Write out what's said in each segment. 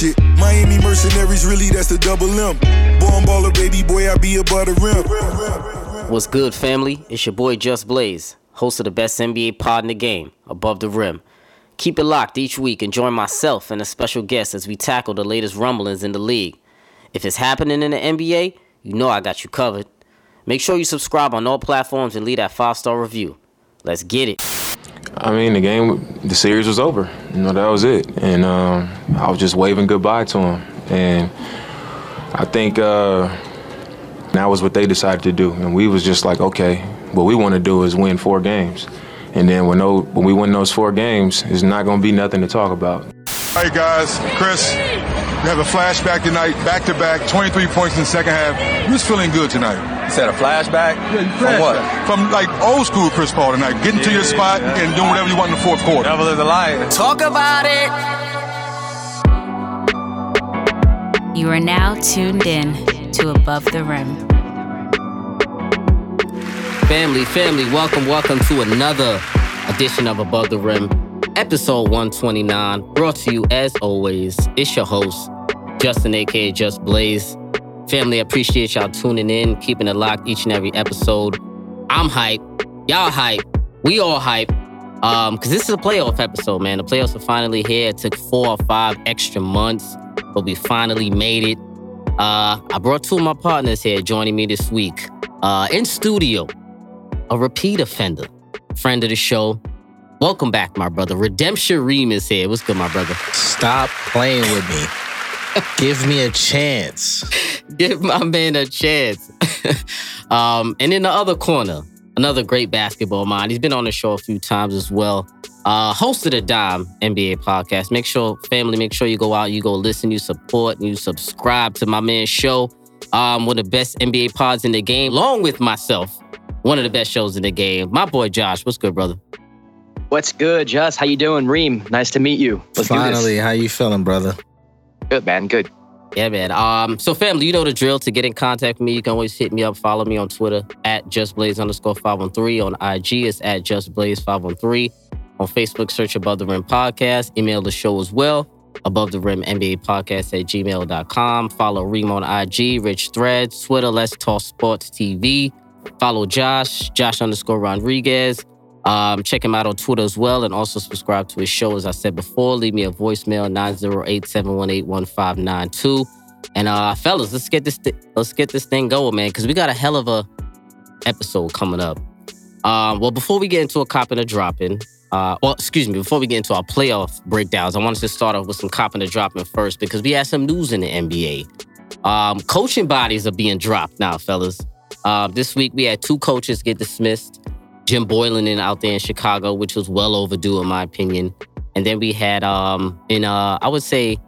Shit, Miami Mercenaries, really, that's the double M. Born baller, baby boy, I be above the rim. What's good, family? It's your boy Just Blaze, host of the best NBA pod in the game, Above the Rim. Keep it locked each week and join myself and a special guest as we tackle the latest rumblings in the league. If it's happening in the NBA, you know I got you covered. Make sure you subscribe on all platforms and leave that five star review. Let's get it. I mean, the game, the series was over. You know, that was it. And um, I was just waving goodbye to him. And I think uh, that was what they decided to do. And we was just like, okay, what we want to do is win four games. And then when, those, when we win those four games, it's not going to be nothing to talk about. All right, guys, Chris, we have a flashback tonight, back to back, 23 points in the second half. Who's feeling good tonight? You said a flashback? Yeah, From what? From like old school Chris Paul tonight, getting to your spot and doing whatever you want in the fourth quarter. Devil is a liar. Talk about it. You are now tuned in to Above the Rim. Family, family, welcome, welcome to another edition of Above the Rim, episode 129. Brought to you as always. It's your host, Justin, aka Just Blaze. Family, appreciate y'all tuning in, keeping it locked each and every episode. I'm hype. Y'all hype. We all hype. Um, cause this is a playoff episode, man. The playoffs are finally here. It took four or five extra months, but we finally made it. Uh, I brought two of my partners here joining me this week. Uh, in studio, a repeat offender, friend of the show. Welcome back, my brother. Redemption Reem is here. What's good, my brother? Stop playing with me. Give me a chance. Give my man a chance. um, and in the other corner, another great basketball mind. He's been on the show a few times as well. Uh, host of the Dime NBA podcast. Make sure, family, make sure you go out, you go listen, you support, and you subscribe to my man's show. Um, one of the best NBA pods in the game, along with myself. One of the best shows in the game. My boy Josh, what's good, brother? What's good, Josh? How you doing, Reem? Nice to meet you. Let's Finally, how you feeling, brother? Good, man. Good. Yeah, man. Um, so family, you know the drill. To get in contact with me, you can always hit me up. Follow me on Twitter at justblaze underscore 513. On IG, it's at justblaze513. On Facebook, search Above the Rim Podcast. Email the show as well. Above the Rim NBA Podcast at gmail.com. Follow Reem on IG, Rich Threads, Twitter, Let's Talk Sports TV. Follow Josh, Josh underscore Rodriguez. Um, check him out on Twitter as well, and also subscribe to his show. As I said before, leave me a voicemail 908-718-1592. And uh, fellas, let's get this th- let's get this thing going, man, because we got a hell of a episode coming up. Um, well, before we get into a cop and a dropping, uh, well, excuse me, before we get into our playoff breakdowns, I wanted to start off with some cop and a dropping first because we had some news in the NBA. Um, coaching bodies are being dropped now, fellas. Uh, this week we had two coaches get dismissed. Jim Boylen in out there in Chicago, which was well overdue in my opinion. And then we had um in uh I would say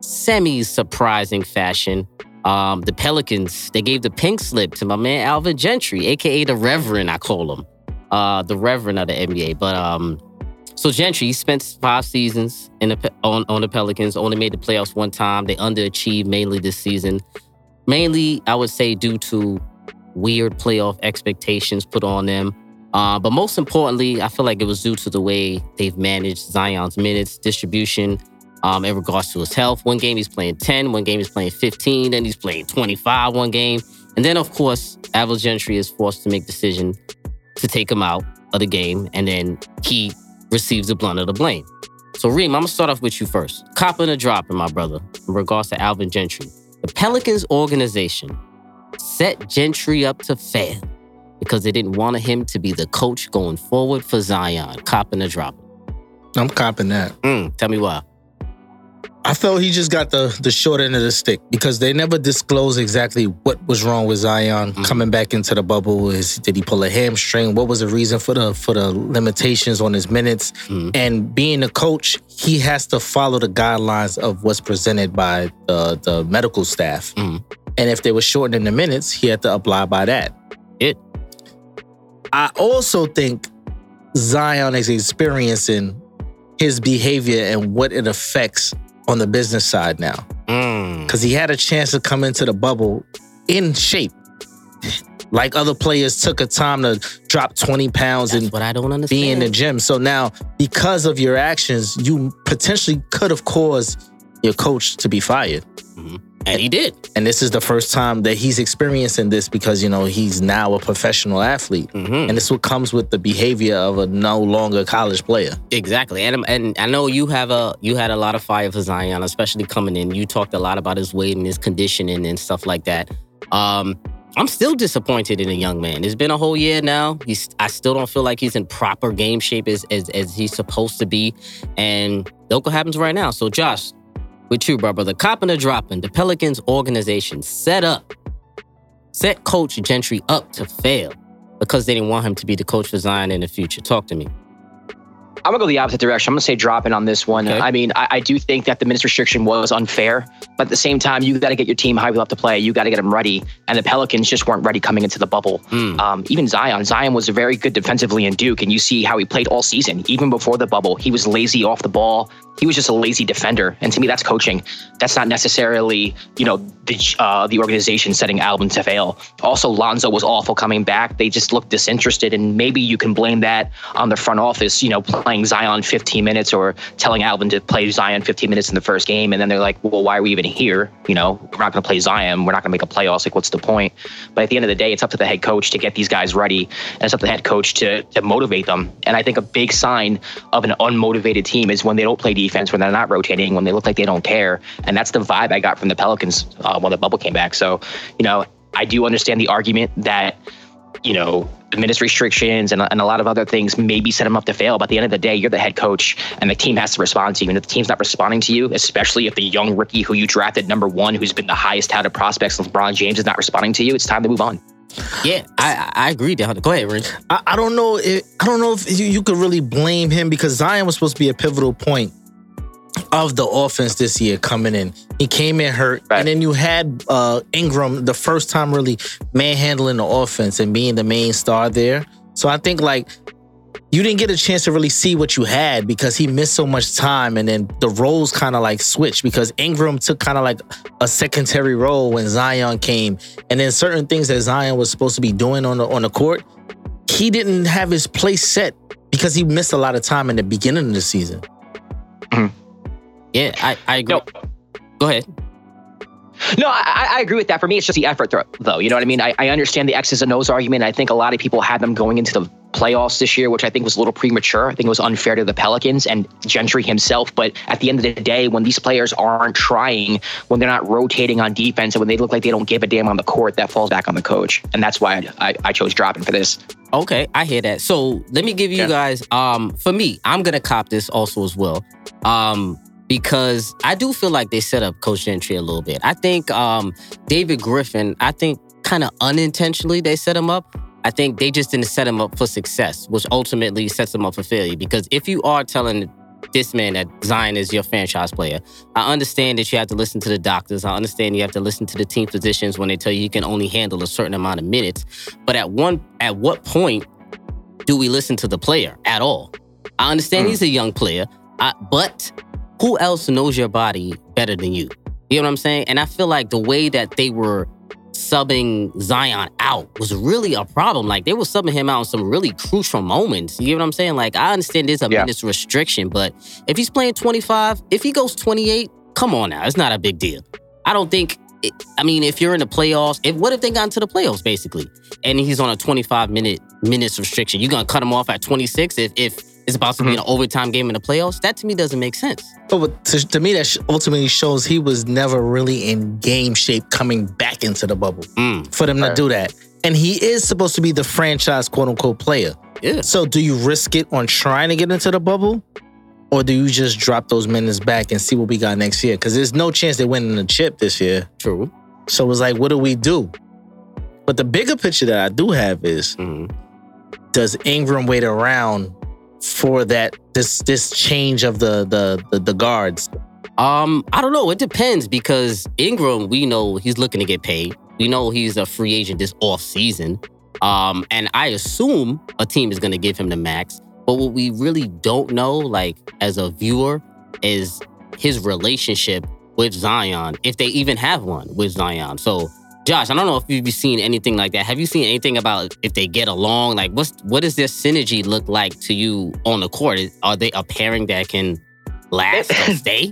semi-surprising fashion, um, the Pelicans, they gave the pink slip to my man Alvin Gentry, aka the Reverend, I call him. Uh the Reverend of the NBA. But um So Gentry he spent five seasons in the, on on the Pelicans. Only made the playoffs one time. They underachieved mainly this season. Mainly, I would say due to weird playoff expectations put on them. Uh, but most importantly, I feel like it was due to the way they've managed Zion's minutes distribution um, in regards to his health. One game he's playing 10, one game he's playing 15, then he's playing 25 one game. And then, of course, Alvin Gentry is forced to make decision to take him out of the game, and then he receives the blunt of the blame. So, Reem, I'm gonna start off with you first. Copping a dropping, my brother, in regards to Alvin Gentry. The Pelicans organization set Gentry up to fail because they didn't want him to be the coach going forward for Zion. Copping a dropping. I'm copping that. Mm, tell me why. I felt he just got the the short end of the stick because they never disclosed exactly what was wrong with Zion mm-hmm. coming back into the bubble. Is did he pull a hamstring? What was the reason for the for the limitations on his minutes? Mm-hmm. And being a coach, he has to follow the guidelines of what's presented by the the medical staff. Mm-hmm. And if they were shortening the minutes, he had to apply by that. It. I also think Zion is experiencing his behavior and what it affects on the business side now. Because mm. he had a chance to come into the bubble in shape. Like other players took a time to drop 20 pounds That's and what I don't understand. be in the gym. So now, because of your actions, you potentially could have caused your coach to be fired. And he did. And this is the first time that he's experiencing this because, you know, he's now a professional athlete. Mm-hmm. And this what comes with the behavior of a no longer college player. Exactly. And and I know you have a you had a lot of fire for Zion, especially coming in. You talked a lot about his weight and his conditioning and stuff like that. Um, I'm still disappointed in a young man. It's been a whole year now. He's I still don't feel like he's in proper game shape as as, as he's supposed to be. And look what happens right now. So Josh, with you, bro, brother. Copping or dropping, the Pelicans organization set up, set Coach Gentry up to fail because they didn't want him to be the coach for Zion in the future. Talk to me. I'm gonna go the opposite direction. I'm gonna say dropping on this one. Okay. I mean, I, I, do think that the minutes restriction was unfair, but at the same time, you got to get your team you have to play. You got to get them ready, and the Pelicans just weren't ready coming into the bubble. Mm. Um, even Zion, Zion was very good defensively in Duke, and you see how he played all season, even before the bubble. He was lazy off the ball he was just a lazy defender. And to me, that's coaching. That's not necessarily, you know, the uh, the organization setting Alvin to fail. Also, Lonzo was awful coming back. They just looked disinterested, and maybe you can blame that on the front office. You know, playing Zion 15 minutes or telling Alvin to play Zion 15 minutes in the first game, and then they're like, well, why are we even here? You know, we're not going to play Zion. We're not going to make a playoffs. Like, what's the point? But at the end of the day, it's up to the head coach to get these guys ready, and it's up to the head coach to to motivate them. And I think a big sign of an unmotivated team is when they don't play defense, when they're not rotating, when they look like they don't care. And that's the vibe I got from the Pelicans uh, when the bubble came back. So, you know, I do understand the argument that, you know, the minutes restrictions and, and a lot of other things maybe set them up to fail. But at the end of the day, you're the head coach and the team has to respond to you. And if the team's not responding to you, especially if the young rookie who you drafted number one, who's been the highest touted prospect since LeBron James, is not responding to you, it's time to move on. Yeah, I I agree. Go ahead, Rich. I, I don't know. If, I don't know if you, you could really blame him because Zion was supposed to be a pivotal point of the offense this year coming in. He came in hurt, right. and then you had uh, Ingram the first time really manhandling the offense and being the main star there. So I think like you didn't get a chance to really see what you had because he missed so much time, and then the roles kind of like switched because Ingram took kind of like a secondary role when Zion came, and then certain things that Zion was supposed to be doing on the on the court, he didn't have his place set because he missed a lot of time in the beginning of the season. Yeah, I, I agree. No. Go ahead. No, I, I, agree with that. For me, it's just the effort, though. You know what I mean? I, I understand the X's and O's argument. I think a lot of people had them going into the playoffs this year, which I think was a little premature. I think it was unfair to the Pelicans and Gentry himself. But at the end of the day, when these players aren't trying, when they're not rotating on defense, and when they look like they don't give a damn on the court, that falls back on the coach. And that's why I, I chose dropping for this. Okay, I hear that. So let me give you yeah. guys. Um, for me, I'm gonna cop this also as well. Um, because I do feel like they set up Coach Gentry a little bit. I think um, David Griffin, I think kind of unintentionally they set him up. I think they just didn't set him up for success, which ultimately sets him up for failure. Because if you are telling this man that Zion is your franchise player, I understand that you have to listen to the doctors. I understand you have to listen to the team physicians when they tell you you can only handle a certain amount of minutes. But at one, at what point do we listen to the player at all? I understand mm. he's a young player, I, but who else knows your body better than you? You know what I'm saying? And I feel like the way that they were subbing Zion out was really a problem. Like they were subbing him out in some really crucial moments. You know what I'm saying? Like I understand there's a yeah. minutes restriction, but if he's playing 25, if he goes 28, come on now, it's not a big deal. I don't think. It, I mean, if you're in the playoffs, if what if they got into the playoffs basically, and he's on a 25 minute minutes restriction? you're gonna cut him off at 26 if if it's about to mm-hmm. be an overtime game in the playoffs? That to me doesn't make sense. But to, to me, that ultimately shows he was never really in game shape coming back into the bubble mm. for them to do that. And he is supposed to be the franchise quote unquote player. Yeah. So do you risk it on trying to get into the bubble? Or do you just drop those minutes back and see what we got next year? Because there's no chance they're winning the chip this year. True. So it's like, what do we do? But the bigger picture that I do have is mm-hmm. does Ingram wait around for that this this change of the the the, the guards? Um, I don't know. It depends because Ingram, we know he's looking to get paid. We know he's a free agent this off season. Um, and I assume a team is going to give him the max. But what we really don't know, like as a viewer, is his relationship with Zion, if they even have one with Zion. So Josh, I don't know if you've seen anything like that. Have you seen anything about if they get along? Like, what's what does their synergy look like to you on the court? Are they a pairing that can last or stay?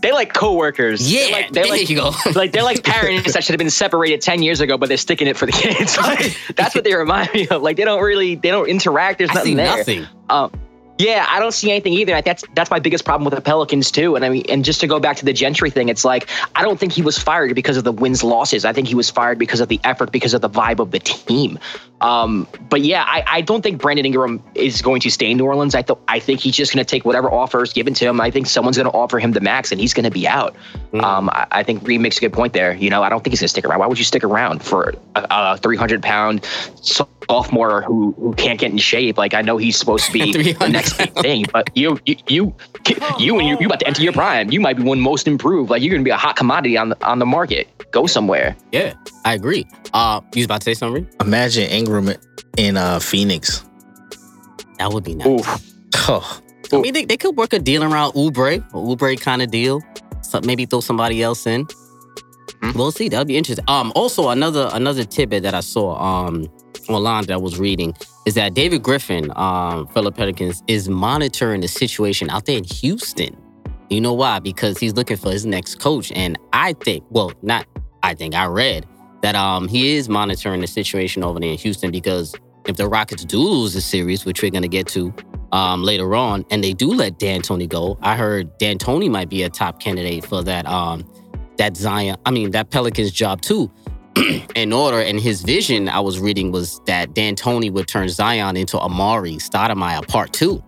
they like coworkers. Yeah, they're like, they're there like, you go. like they're like parents that should have been separated ten years ago, but they're sticking it for the kids. Like, that's what they remind me of. Like they don't really, they don't interact. There's nothing there. Nothing. Um, yeah, I don't see anything either. That's that's my biggest problem with the Pelicans too. And I mean, and just to go back to the Gentry thing, it's like I don't think he was fired because of the wins losses. I think he was fired because of the effort, because of the vibe of the team. Um, but yeah, I, I don't think Brandon Ingram is going to stay in New Orleans. I th- I think he's just going to take whatever offer is given to him. I think someone's going to offer him the max, and he's going to be out. Mm. Um, I, I, think Reed makes a good point there. You know, I don't think he's going to stick around. Why would you stick around for a, a 300 pound sophomore who who can't get in shape? Like I know he's supposed to be the next big thing, but you you you you and you you about to enter your prime. You might be one most improved. Like you're going to be a hot commodity on the on the market. Go somewhere. Yeah, I agree. Uh, you was about to say something? Imagine Ingram in uh, Phoenix. That would be nice. Oh. I mean, they, they could work a deal around Oubre, a Oubre kind of deal. So maybe throw somebody else in. Mm-hmm. We'll see. That'll be interesting. Um, also another another tidbit that I saw um online that I was reading is that David Griffin, um, fellow Pelicans, is monitoring the situation out there in Houston. You know why? Because he's looking for his next coach. And I think, well, not I think I read that um he is monitoring the situation over there in Houston because if the Rockets do lose the series, which we're gonna get to um later on, and they do let D'Antoni go, I heard D'Antoni might be a top candidate for that um that Zion, I mean that Pelicans job too. in order, and his vision I was reading was that D'Antoni would turn Zion into Amar'e Stoudemire part two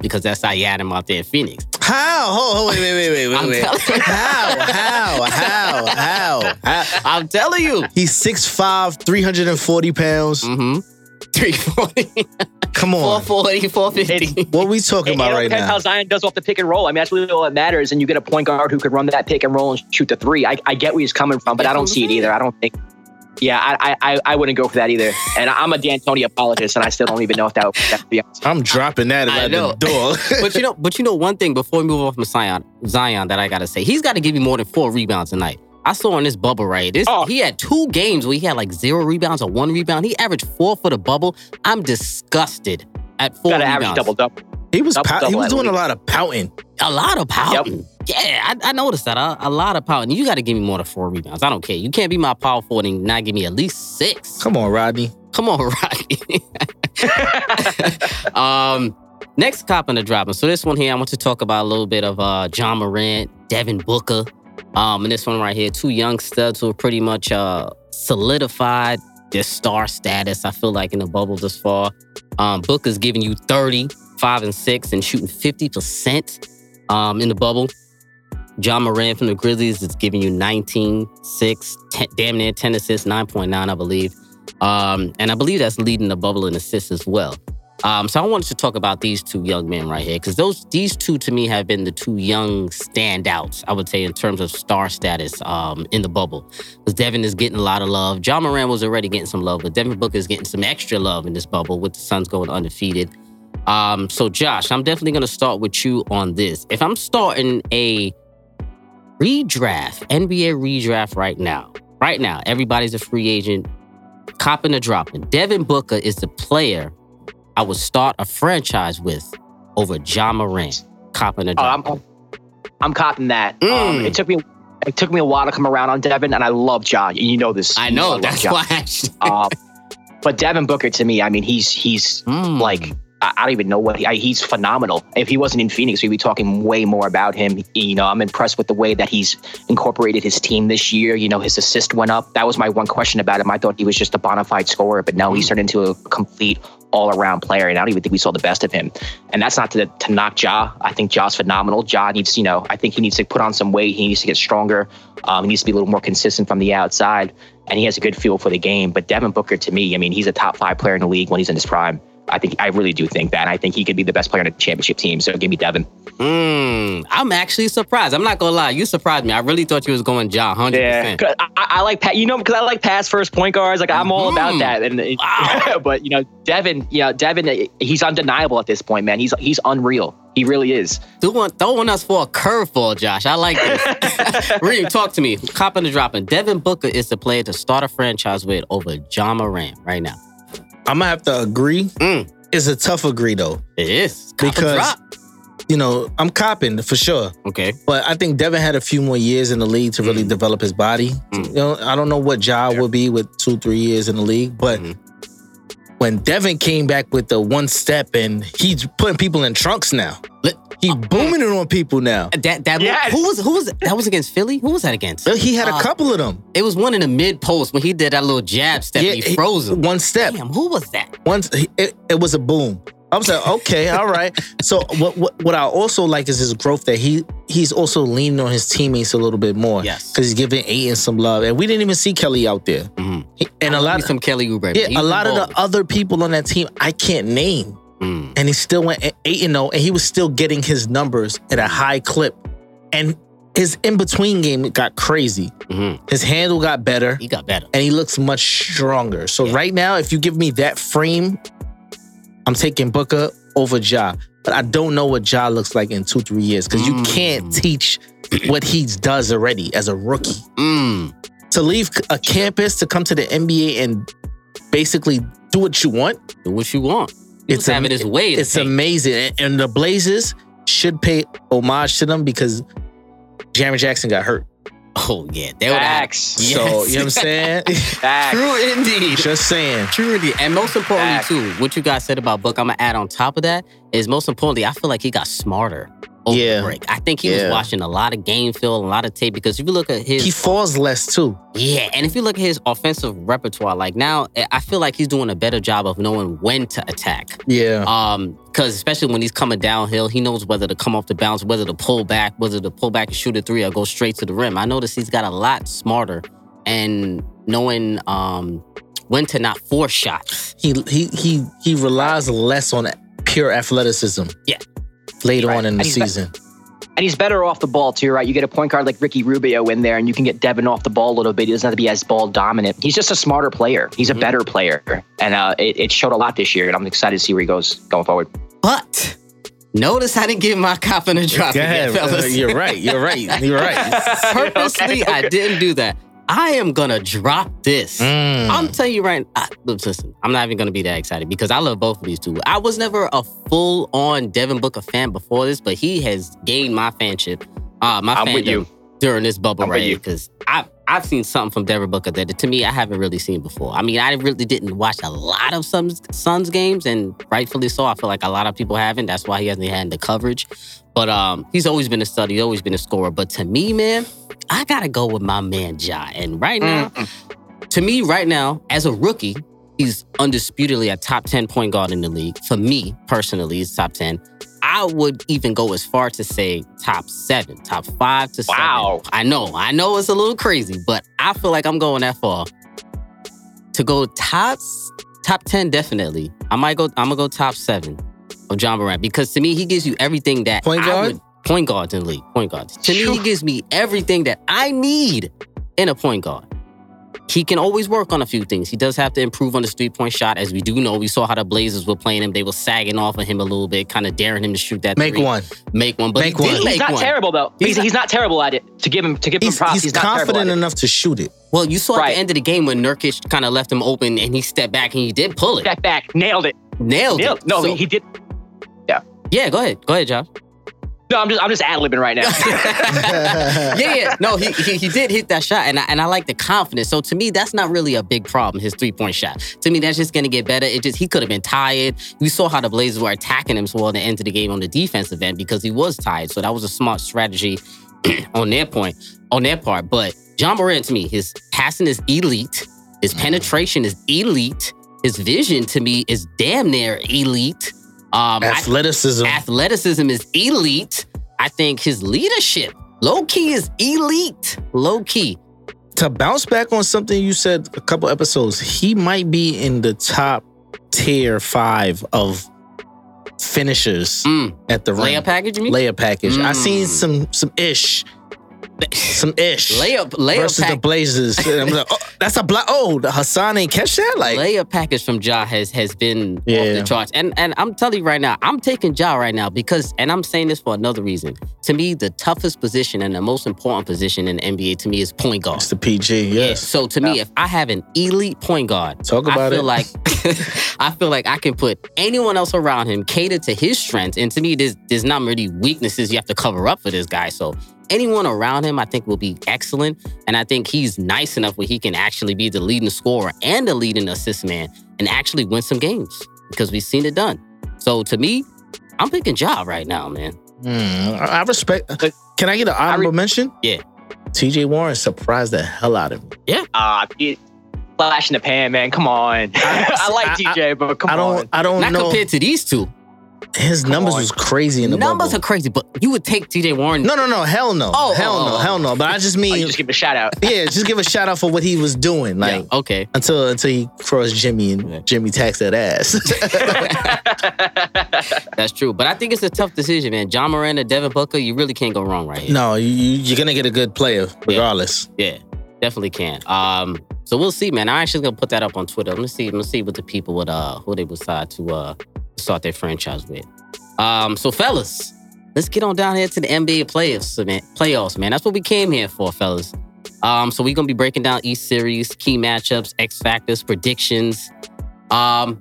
because that's how you had him out there in Phoenix. How? Oh, wait, wait, wait, wait, wait, wait. how? How? How? How? How? I'm telling you. He's 6'5", 340 pounds. Mm-hmm. 340. Come on. 440, 450. what are we talking about right now? how Zion does off the pick and roll. I mean, that's really all that matters. And you get a point guard who could run that pick and roll and shoot the three. I, I get where he's coming from, but I don't see it either. I don't think yeah, I, I I wouldn't go for that either. And I'm a D'Antoni apologist, and I still don't even know if that would be honest. I'm dropping that at the door. but you know, but you know one thing before we move off from Zion, Zion that I gotta say, he's got to give you more than four rebounds tonight. I saw in this bubble right. This oh. he had two games where he had like zero rebounds or one rebound. He averaged four for the bubble. I'm disgusted at four. Got to average double double. He was pout- he was doing a lot of pouting. A lot of pouting. Yep. Yeah, I, I, noticed that. A, a lot of pouting. You got to give me more than four rebounds. I don't care. You can't be my power forward and not give me at least six. Come on, Rodney. Come on, Rodney. um, next cop in the dropping. So this one here, I want to talk about a little bit of uh, Ja Morant, Devin Booker. Um, and this one right here, two young studs who pretty much uh, solidified their star status. I feel like in the bubble this far. Um, Booker's giving you 30, 5 and 6, and shooting 50% um, in the bubble. Ja Morant from the Grizzlies is giving you 19, 6, 10, damn near 10 assists, 9.9, I believe. Um, and I believe that's leading the bubble in assists as well. Um, so I wanted to talk about these two young men right here because those these two to me have been the two young standouts. I would say in terms of star status um, in the bubble. Because Devin is getting a lot of love. Ja Morant was already getting some love, but Devin Booker is getting some extra love in this bubble with the Suns going undefeated. Um, so Josh, I'm definitely gonna start with you on this. If I'm starting a redraft, NBA redraft right now, right now, everybody's a free agent, copping or dropping. Devin Booker is the player I would start a franchise with over Ja Morant, copping or Oh. I'm, I'm copping that. Um, Mm. it took me it took me a while to come around on Devin, and I love Ja. You know this. I know love that's why. I Um, but Devin Booker to me, I mean, he's he's Mm. like I, don't even know what he, I, he's phenomenal. If he wasn't in Phoenix, we'd be talking way more about him. You know, I'm impressed with the way that he's incorporated his team this year. You know, his assist went up. That was my one question about him. I thought he was just a bona fide scorer, but no, he's turned into a complete all around player, and I don't even think we saw the best of him. And that's not to to knock Ja. I think Ja's phenomenal. Ja needs, you know, I think he needs to put on some weight. He needs to get stronger. Um, he needs to be a little more consistent from the outside, and he has a good feel for the game. But Devin Booker, to me, I mean, he's a top five player in the league when he's in his prime. I think I really do think that. And I think he could be the best player on a championship team. So give me Devin. Mm, I'm actually surprised. I'm not gonna lie, you surprised me. I really thought you was going Ja, hundred Yeah, percent. 'Cause I, I like Pat. You know, because I like pass first point guards. Like I'm all about Mhm. that. And it- but you know, Devin, you know, Devin, he's undeniable at this point, man. He's he's unreal. He really is. Doing throwing us for a curveball, Josh. I like this. Reem, talk to me. Copping and dropping. Devin Booker is the player to start a franchise with over Ja Morant right now. I'm gonna have to agree. Mm. It's a tough agree though. It is Cop because you know I'm copping for sure. Okay. But I think Devin had a few more years in the league to really develop his body. Mm. You know, I don't know what Ja will be with two, three years in the league, but Mhm. when Devin came back with the one step and he's putting people in trunks now. Let- He booming it on people now. That that Yes. who was who was that was against Philly? Who was that against? He had a Uh, couple of them. It was one in the mid post when he did that little jab step. and he he- froze him. One step. Damn, who was that? Once it, it was a boom. I was like, okay, all right. So what, what what I also like is his growth that he he's also leaning on his teammates a little bit more. Yes. Because he's giving Ayton some love. And we didn't even see Kelly out there. Mhm. He- and a lot of some Kelly Oubre. yeah, a lot of the other people on that team I can't name. Mm. And he still went 8 and 0 and he was still getting his numbers at a high clip. And his in-between game got crazy. Mhm. His handle got better He got better. and he looks much stronger. So Yeah. right now, if you give me that frame, I'm taking Booker over Ja. But I don't know what Ja looks like in two, three years because you Mm. can't teach what he does already as a rookie. Mm. To leave a campus to come to the NBA and basically do what you want, Do what you want. He was It's having am- his way. it's take. amazing. And- And the Blazers should pay homage to them because Jaren Jackson got hurt. Oh yeah, they would have. Facts. So, you know what I'm saying? Facts. True indeed. Just saying. True indeed. And most importantly, Fact. too, what you guys said about Book, I'm gonna add on top of that is most importantly, I feel like he got smarter over Yeah. break. I think he was watching a lot of game film, a lot of tape because if you look at his He falls less too. Yeah, and if you look at his offensive repertoire, like now, eh, I feel like he's doing a better job of knowing when to attack. Yeah. Um, because especially when he's coming downhill, he knows whether to come off the bounce, whether to pull back, whether to pull back and shoot a three or go straight to the rim. I notice he's got a lot smarter and knowing um when to not force shots. he he he he relies less on pure athleticism. Yeah. Later Right. on in the And he's be- season. And he's better off the ball too, right? You get a point guard like Ricky Rubio in there, and you can get Devin off the ball a little bit. He doesn't have to be as ball dominant. He's just a smarter player. He's Mm-hmm. a better player, and uh, it, it showed a lot this year. And I'm excited to see where he goes going forward. But notice I didn't give my cop in the drop Go yet, ahead. fellas. Uh, you're right. You're right. You're right. Purposely, I didn't do that. I am gonna drop this. Mm. I'm telling you right. I, listen, I'm not even gonna be that excited because I love both of these two. I was never a full on Devin Booker fan before this, but he has gained my fanship, uh, my I'm with you. During this bubble right you. because I've I've seen something from Devin Booker that to me I haven't really seen before. I mean, I really didn't watch a lot of Suns Suns games, and rightfully so. I feel like a lot of people haven't. That's why he hasn't had the coverage. But um, he's always been a stud. He's always been a scorer. But to me, man, I gotta go with my man Ja. And right now, to me, right now, as a rookie, he's undisputedly a top 10 point guard in the league. For me, personally, he's top 10. I would even go as far to say top seven, top five to seven. Wow. I know, I know it's a little crazy, but I feel like I'm going that far. To go tops, top 10, definitely. I might go, I'm gonna go top seven of Ja Morant because to me, he gives you everything that Point I guard? would- point guards in the league. Point guards. To me, he gives me everything that I need in a point guard. He can always work on a few things. He does have to improve on his three point shot, as we do know. We saw how the Blazers were playing him; they were sagging off of him a little bit, kind of daring him to shoot that. Make three. one. make one, but Make he did one. He's make not one. terrible though. He's, he's not terrible at it. To give him to give him He's, props, he's he's, confident at enough to shoot it. Well, you saw at the end of the game when Nurkic kind of left him open and he stepped back and he did pull it, Step back, nailed it. nailed, Nailed. it. No, So- he did. Yeah, yeah, go ahead, go ahead, Josh. No, I'm just I'm just ad libbing right now. yeah, yeah. No, he, he he did hit that shot, and I, and I like the confidence. So to me, that's not really a big problem. His three point shot. To me, that's just gonna get better. It just he could have been tired. We saw how the Blazers were attacking him toward the end of the game on the defensive end because he was tired. So that was a smart strategy on their point, on their part. But Ja Morant, to me, his passing is elite. His penetration is elite. His vision to me is damn near elite. Um, I- Athleticism. athleticism is elite. I think his leadership, low key, is elite. Low key. to bounce back on something you said a couple episodes, he might be in the top tier five of finishers Mm. at the rim. Layup package, you mean? Layup package. I Mm. seen some some ish. Some ish. Layup, layup versus the Blazers. And I'm like, oh, that's a block. Oh, the Hassan ain't catch that? Like, layup package from Ja has has been off Yeah. the charts. And and I'm telling you right now, I'm taking Ja right now because, and I'm saying this for another reason. To me, the toughest position and the most important position in the NBA to me is point guard. it's the PG. Yes. So to me, if I have an elite point guard, Talk I about feel it. like I feel like I can put anyone else around him, cater to his strengths. And to me, there's there's not really weaknesses you have to cover up for this guy. So anyone around him, I think, will be excellent. And I think he's nice enough where he can actually be the leading scorer and the leading assist man and actually win some games because we've seen it done. So to me, I'm picking Ja right now, man. Hmm, I I respect. Can I get an honorable mention? Yeah. TJ Warren surprised the hell out of me. Yeah. Ah, it- flash in the pan, man. Come on. I, like I- TJ, but come I don't. on. I don't Not know. compared to these two. His numbers was crazy in the Numbers bubble. are crazy, but you would take TJ Warren. No, no, no. Hell no. Oh, hell oh, no. oh. Hell no. But I just Oh, mean, you just give a shout out. yeah, just give a shout out for what he was doing. Like okay. until until he crossed Jimmy and Yeah. Jimmy taxed that ass. That's true. But I think it's a tough decision, man. John Miranda, Devin Booker, you really can't go wrong right here. no, you, you're gonna get a good player regardless. Yeah, definitely can. Um, so we'll see, man. I'm actually gonna put that up on Twitter. Let me see. Let's see what the people would uh who they would decide to uh start their franchise with. Um, so fellas, let's get on down here to the NBA playoffs, man. Playoffs, man. That's what we came here for, fellas. Um, so we're gonna be breaking down each series, key matchups, X factors, predictions. Um,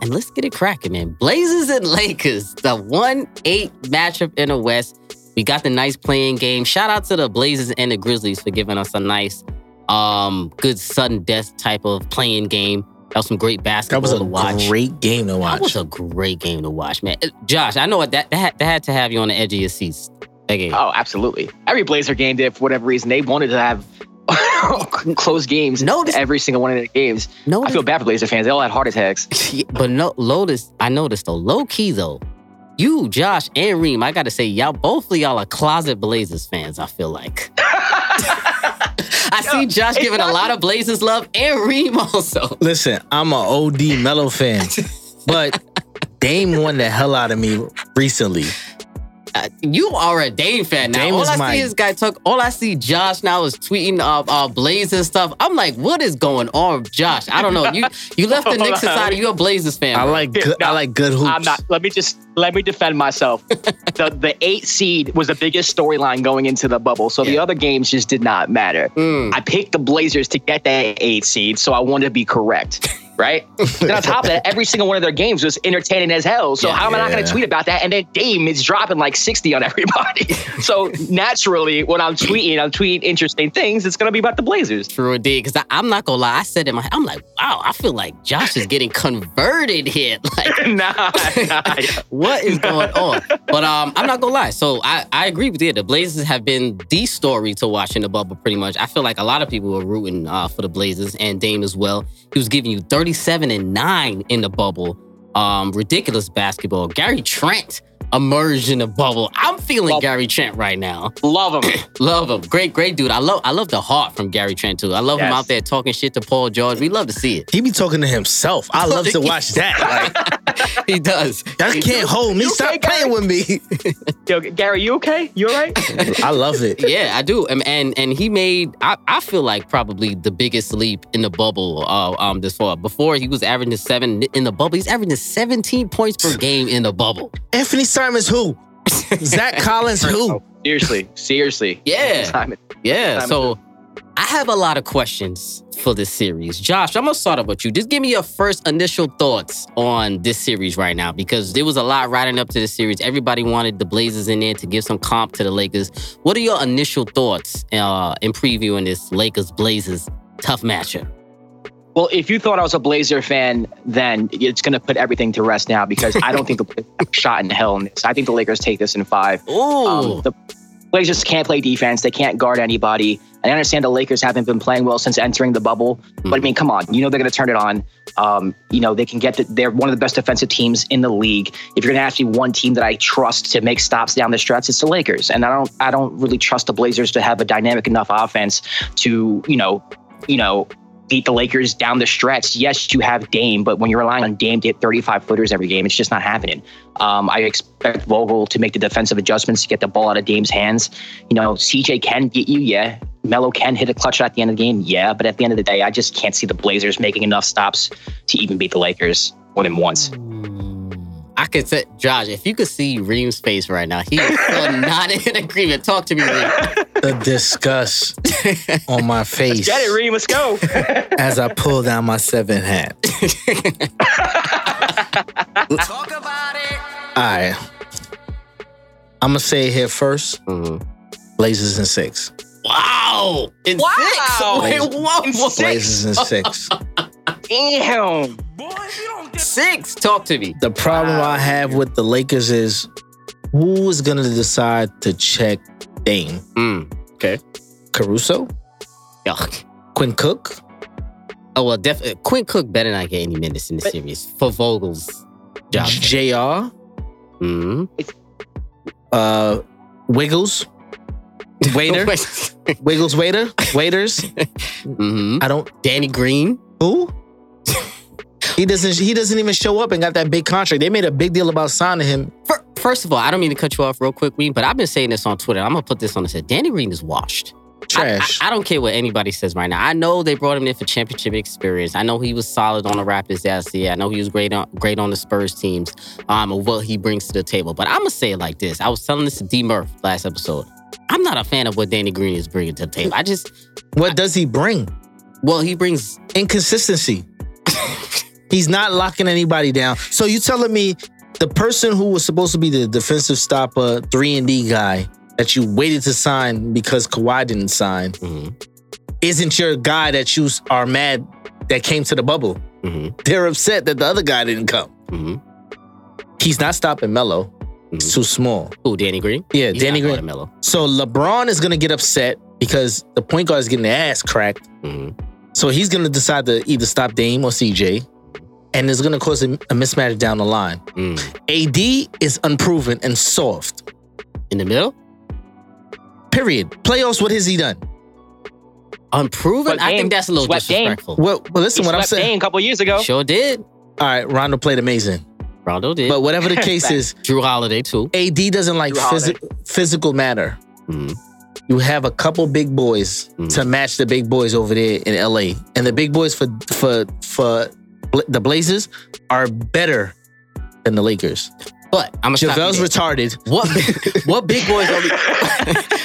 and let's get it cracking, man. Blazers and Lakers, the one eight matchup in the West. We got the nice playing game. Shout out to the Blazers and the Grizzlies for giving us a nice, um, good sudden death type of playing game. That was some great basketball That was a to watch. great game to watch. That was watch. a great game to watch, man. Uh, Josh, I know what that that had, that had to have you on the edge of your seats. That game. Oh, absolutely. Every Blazer game did for whatever reason. They wanted to have close games. Notice- every single one of their games. no, I feel bad for Blazer fans. They all had heart attacks. Yeah, but no, Lotus, I noticed though, low key though, you, Josh, and Reem, I gotta say, y'all, both of y'all are closet Blazers fans, I feel like. I see Josh giving a lot of Blazers love and Reem also. Listen, I'm a OD Melo fan, but Dame won the hell out of me recently. Uh, you are a Dame fan now. Dame all I my- see is guy talk. All I see Josh now is tweeting uh, uh Blazers stuff. I'm like, what is going on, Josh? I don't know. You you left the Hold Knicks aside. You're a Blazers fan. I bro. like good, I like good hoops. I'm not. Let me just let me defend myself. the the eight seed was the biggest storyline going into the bubble, so the other games just did not matter. Mm. I picked the Blazers to get that eight seed, so I wanted to be correct. Right. then on top of that, every single one of their games was entertaining as hell. So Yeah. how am I not going to tweet about that? And then Dame is dropping like 60 on everybody. so naturally, when I'm tweeting, I'm tweeting interesting things. It's going to be about the Blazers. True indeed. Because I'm not gonna lie, I said in my, I'm like, wow, I feel like Josh is getting converted here. Like, nah, nah. what is going on? But um, I'm not gonna lie. So I, I agree with you. The Blazers have been the story to watch in the bubble, pretty much. I feel like a lot of people were rooting uh, for the Blazers and Dame as well. He was giving you 37 and nine in the bubble. Um, ridiculous basketball. Gary Trent emerged in the bubble. I'm feeling Well- Gary Trent right now. Love him. Love him. Great, great dude. I love I love the heart from Gary Trent too. I love him out there talking shit to Paul George. We love to see it. he be talking to himself. I love to watch that. Like, he does. Y'all can't hold me. Stop okay, playing with me. Yo, Gary, you okay? You all right? I love it. Yeah, I do. And and, and he made I, I feel like probably the biggest leap in the bubble uh, um this far. Before he was averaging seven in the bubble. He's averaging 17 points per game in the bubble. Anthony Simons who? Zach Collins who? seriously, seriously. Yeah. Simon. Yeah. Simon. So I have a lot of questions for this series. Josh, I'm gonna start off with you. Just give me your first initial thoughts on this series right now, because there was a lot riding up to this series. Everybody wanted the Blazers in there to give some comp to the Lakers. What are your initial thoughts uh, in previewing this Lakers Blazers tough matchup? Well, if you thought I was a Blazer fan, then it's going to put everything to rest now because I don't think the Blazers have a shot in hell in this. I think the Lakers take this in five. Ooh. Um, the Blazers can't play defense. They can't guard anybody. I understand the Lakers haven't been playing well since entering the bubble, but I mean, come on, you know they're going to turn it on. Um, you know they can get. The, they're one of the best defensive teams in the league. If you're going to ask me one team that I trust to make stops down the stretch, it's the Lakers, and I don't. I don't really trust the Blazers to have a dynamic enough offense to you know, you know, beat the Lakers down the stretch. Yes, you have Dame, but when you're relying on Dame to hit 35 footers every game, it's just not happening. Um, I expect Vogel to make the defensive adjustments to get the ball out of Dame's hands. You know, CJ can get you, yeah. Melo can hit a clutch shot at the end of the game, yeah. But at the end of the day, I just can't see the Blazers making enough stops to even beat the Lakers more than once. I could say, Josh, if you could see Reem's face right now, he is still not in agreement. Talk to me, Reem. The disgust on my face Get it, Reem. Let's go. as I pull down my seven hat. Talk about it. All right. I'm going to say it here 1st Mhm. Blazers in six. Wow. In Wow. six. Wait, whoa, In whoa. six. Blazers in six. Damn. Boy, Six. Talk to me. The problem I have with the Lakers is who is going to decide to check Dame? Mm. Okay. Caruso? Yuck. Quinn Cook? Oh well, definitely. Quinn Cook better not get any minutes in the series for Vogel's job. JR? Mm. Uh, Wiggles? Waiter? Wiggles Waiter? Waiters? hmm I don't. Danny Green. Who? He doesn't. He doesn't even show up and got that big contract. They made a big deal about signing him. First of all, I don't mean to cut you off real quick, Reem, but I've been saying this on Twitter. I'm gonna put this on the set. Danny Green is washed. Trash. I, I don't care what anybody says right now. I know they brought him in for championship experience. I know he was solid on the Raptors last year. I know he was great on great on the Spurs teams. Um, of what he brings to the table. But I'm gonna say it like this. I was telling this to D Murph last episode. I'm not a fan of what Danny Green is bringing to the table. I just, what does he bring? well, he brings Inconsistency. He's not locking anybody down. So you telling me the person who was supposed to be the defensive stopper, three and D guy that you waited to sign because Kawhi didn't sign, Mhm. isn't your guy that you are mad that came to the bubble? Mhm. They're upset that the other guy didn't come. Mhm. He's not stopping Melo. It's too small. who Danny Green. Yeah, He's Danny Green. Melo. So LeBron is gonna get upset because the point guard is getting their ass cracked. Mhm. So he's gonna decide to either stop Dame or CJ, and it's gonna cause a, a mismatch down the line. Mm. AD is unproven and soft. In the middle, Period. Playoffs. What has he done? unproven. But I Dame think that's a little swept Dame. disrespectful. Well, well listen. He What I'm saying. Dame a couple years ago. Sure did. All right, Rondo played amazing, Rondo did. but whatever the case is, Jrue Holiday too. AD doesn't like Jrue Holiday. physi- physical matter. Mhm. You have a couple big boys to match the big boys over there in LA, and the big boys for for for Bla- the Blazers are better than the Lakers. But I'm gonna JaVale's retarded. What what big boys are we?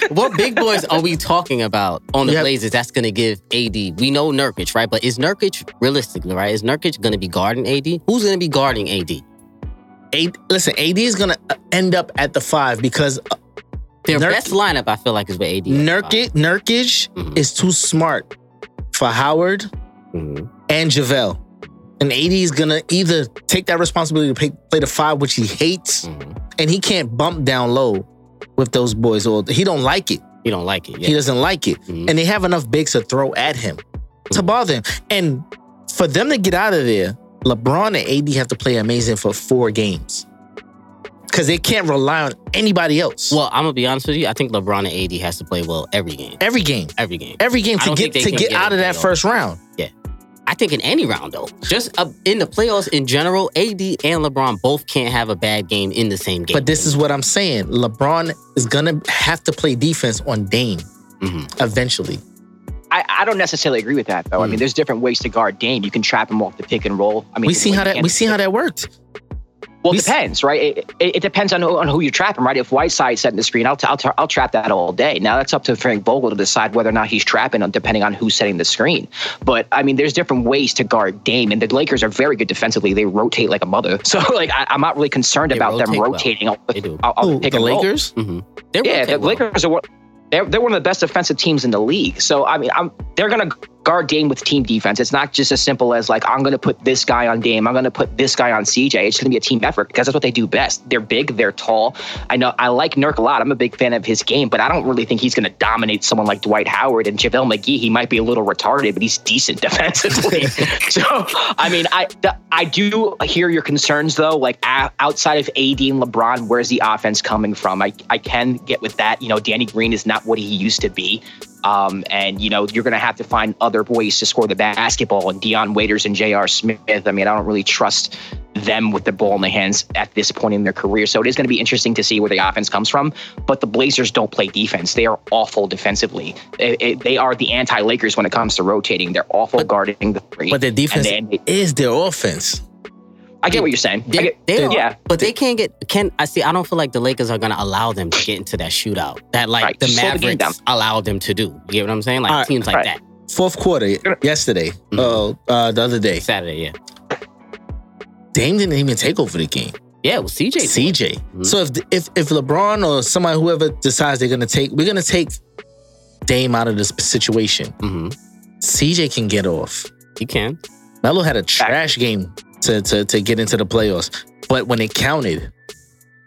what big boys are we talking about on the have- Blazers? That's gonna give AD. We know Nurkic, right? But is Nurkic realistically right? Is Nurkic gonna be guarding AD? Who's gonna be guarding AD? A- listen, AD is gonna uh, end up at the five because uh, Their Nurk- best lineup, I feel like, is with AD. Nurkic Nurkic Mhm. is too smart for Howard Mhm. and JaVale. And AD is gonna either take that responsibility to play, play the five, which he hates, Mhm. and he can't bump down low with those boys, or he don't like it. He don't like it. He doesn't like it. Mhm. And they have enough bigs to throw at him to bother him. And for them to get out of there, LeBron and AD have to play amazing for four games. Because they can't rely on anybody else. Well, I'm gonna be honest with you. I think LeBron and AD has to play well every game. every game. Every game. Every game to get to get get out of that first round. Yeah. I think in any round though, just uh, in the playoffs in general, AD and LeBron both can't have a bad game in the same game. But this is what I'm saying. LeBron is gonna have to play defense on Dame Mm-hmm. eventually. I, I don't necessarily agree with that though. I mean, there's different ways to guard Dame. You can trap him off the pick and roll. I mean, we see how that we see how that worked. Well, it depends, right? It, it, it depends on who, on who you trap him, right? If Whiteside's setting the screen, I'll, t- I'll, t- I'll trap that all day. Now that's up to Frank Vogel to decide whether or not he's trapping, on- depending on who's setting the screen. But I mean, there's different ways to guard Dame, and the Lakers are very good defensively. They rotate like a mother, so like I, I'm not really concerned about them rotate well. rotating. Off, They do. off the Who, pick the. Lakers? Mm-hmm. They Yeah, rotate the well. Lakers are one. They're, they're one of the best defensive teams in the league. So I mean, I'm they're gonna guard Dame with team defense. It's not just as simple as like I'm gonna put this guy on Dame. I'm gonna put this guy on CJ. It's gonna be a team effort because that's what they do best. They're big. They're tall. I know I like Nurk a lot. I'm a big fan of his game, but I don't really think he's gonna dominate someone like Dwight Howard and JaVale McGee. He might be a little retarded, but he's decent defensively. so I mean, I I do hear your concerns though. Like outside of AD and LeBron, where's the offense coming from? I I can get with that. You know, Danny Green is not what he used to be. Um, and you know, you're going to have to find other ways to score the basketball. And Dion Waiters and J.R. Smith. I mean, I don't really trust them with the ball in their hands at this point in their career. So it is going to be interesting to see where the offense comes from. But the Blazers don't play defense; they are awful defensively. It- it- they are the anti-Lakers when it comes to rotating. They're awful guarding the three. But their defense And they- is their offense. I get what you're saying. They, get- they yeah. but they can't get. Can I see? I don't feel like the Lakers are gonna allow them to get into that shootout that like Right, the slow the Mavericks allowed them to do. You get what I'm saying? Like right, teams like right. that. Fourth quarter yesterday, uh, uh, the other day, Saturday, yeah, Dame didn't even take over the game. yeah. It was CJ. CJ. Mm-hmm. So if if if LeBron or somebody whoever decides they're gonna take, we're gonna take Dame out of this situation. Mm-hmm. CJ can get off. He can. Melo had a trash game to, to to get into the playoffs, but when it counted,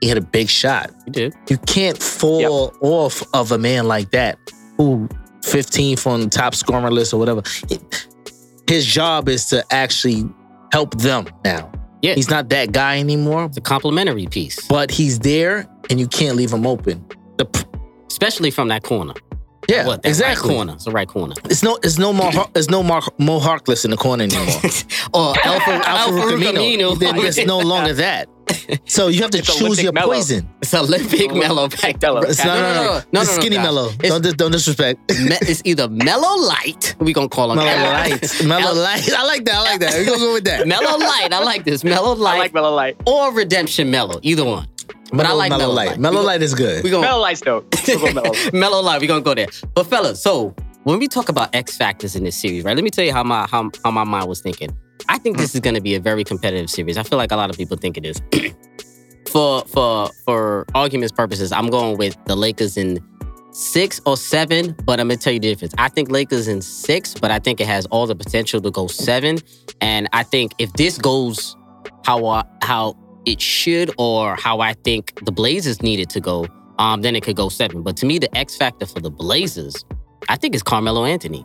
he had a big shot. He did. You can't fall off of a man like that who 15th on the top scorer list or whatever. His job is to actually help them now. Yeah. He's not that guy anymore, It's a complimentary piece, but he's there and you can't leave him open. The p- especially from that corner. yeah, What? That exactly. Right corner. It's the right corner. It's no, it's no more, it's no more Mo Harkless in the corner anymore. Or Alpha Alpha Alpha Camino. Camino. It's no longer that. So you have to It's choose Olympic your Melo. poison. It's Olympic mellow back Mellow. It's no, no, no, no, It's skinny guys. mellow. It's, Don't, dis- don't disrespect. me- it's either mellow light. We gonna call him Mellow Mellow light. Mellow light. I like that. I like that. We're gonna go with that. Mellow light. I like this. Mellow light. I like Mellow Light. or redemption mellow. Either one. But I like mellow, light. Mellow light is good. We gonna Mellow Light's dope. We'll go Mellow Light. mellow light. We gonna go there. But fellas, so when we talk about X factors in this series, right? Let me tell you how my how, how my mind was thinking. I think this is gonna be a very competitive series. I feel like a lot of people think it is. for for for arguments purposes, I'm going with the Lakers in six or seven, but I'm gonna tell you the difference. I think Lakers in six, but I think it has all the potential to go seven. And I think if this goes how uh, how it should or how I think the Blazers needed to go, um, then it could go seven. But to me, the X factor for the Blazers, I think is Carmelo Anthony.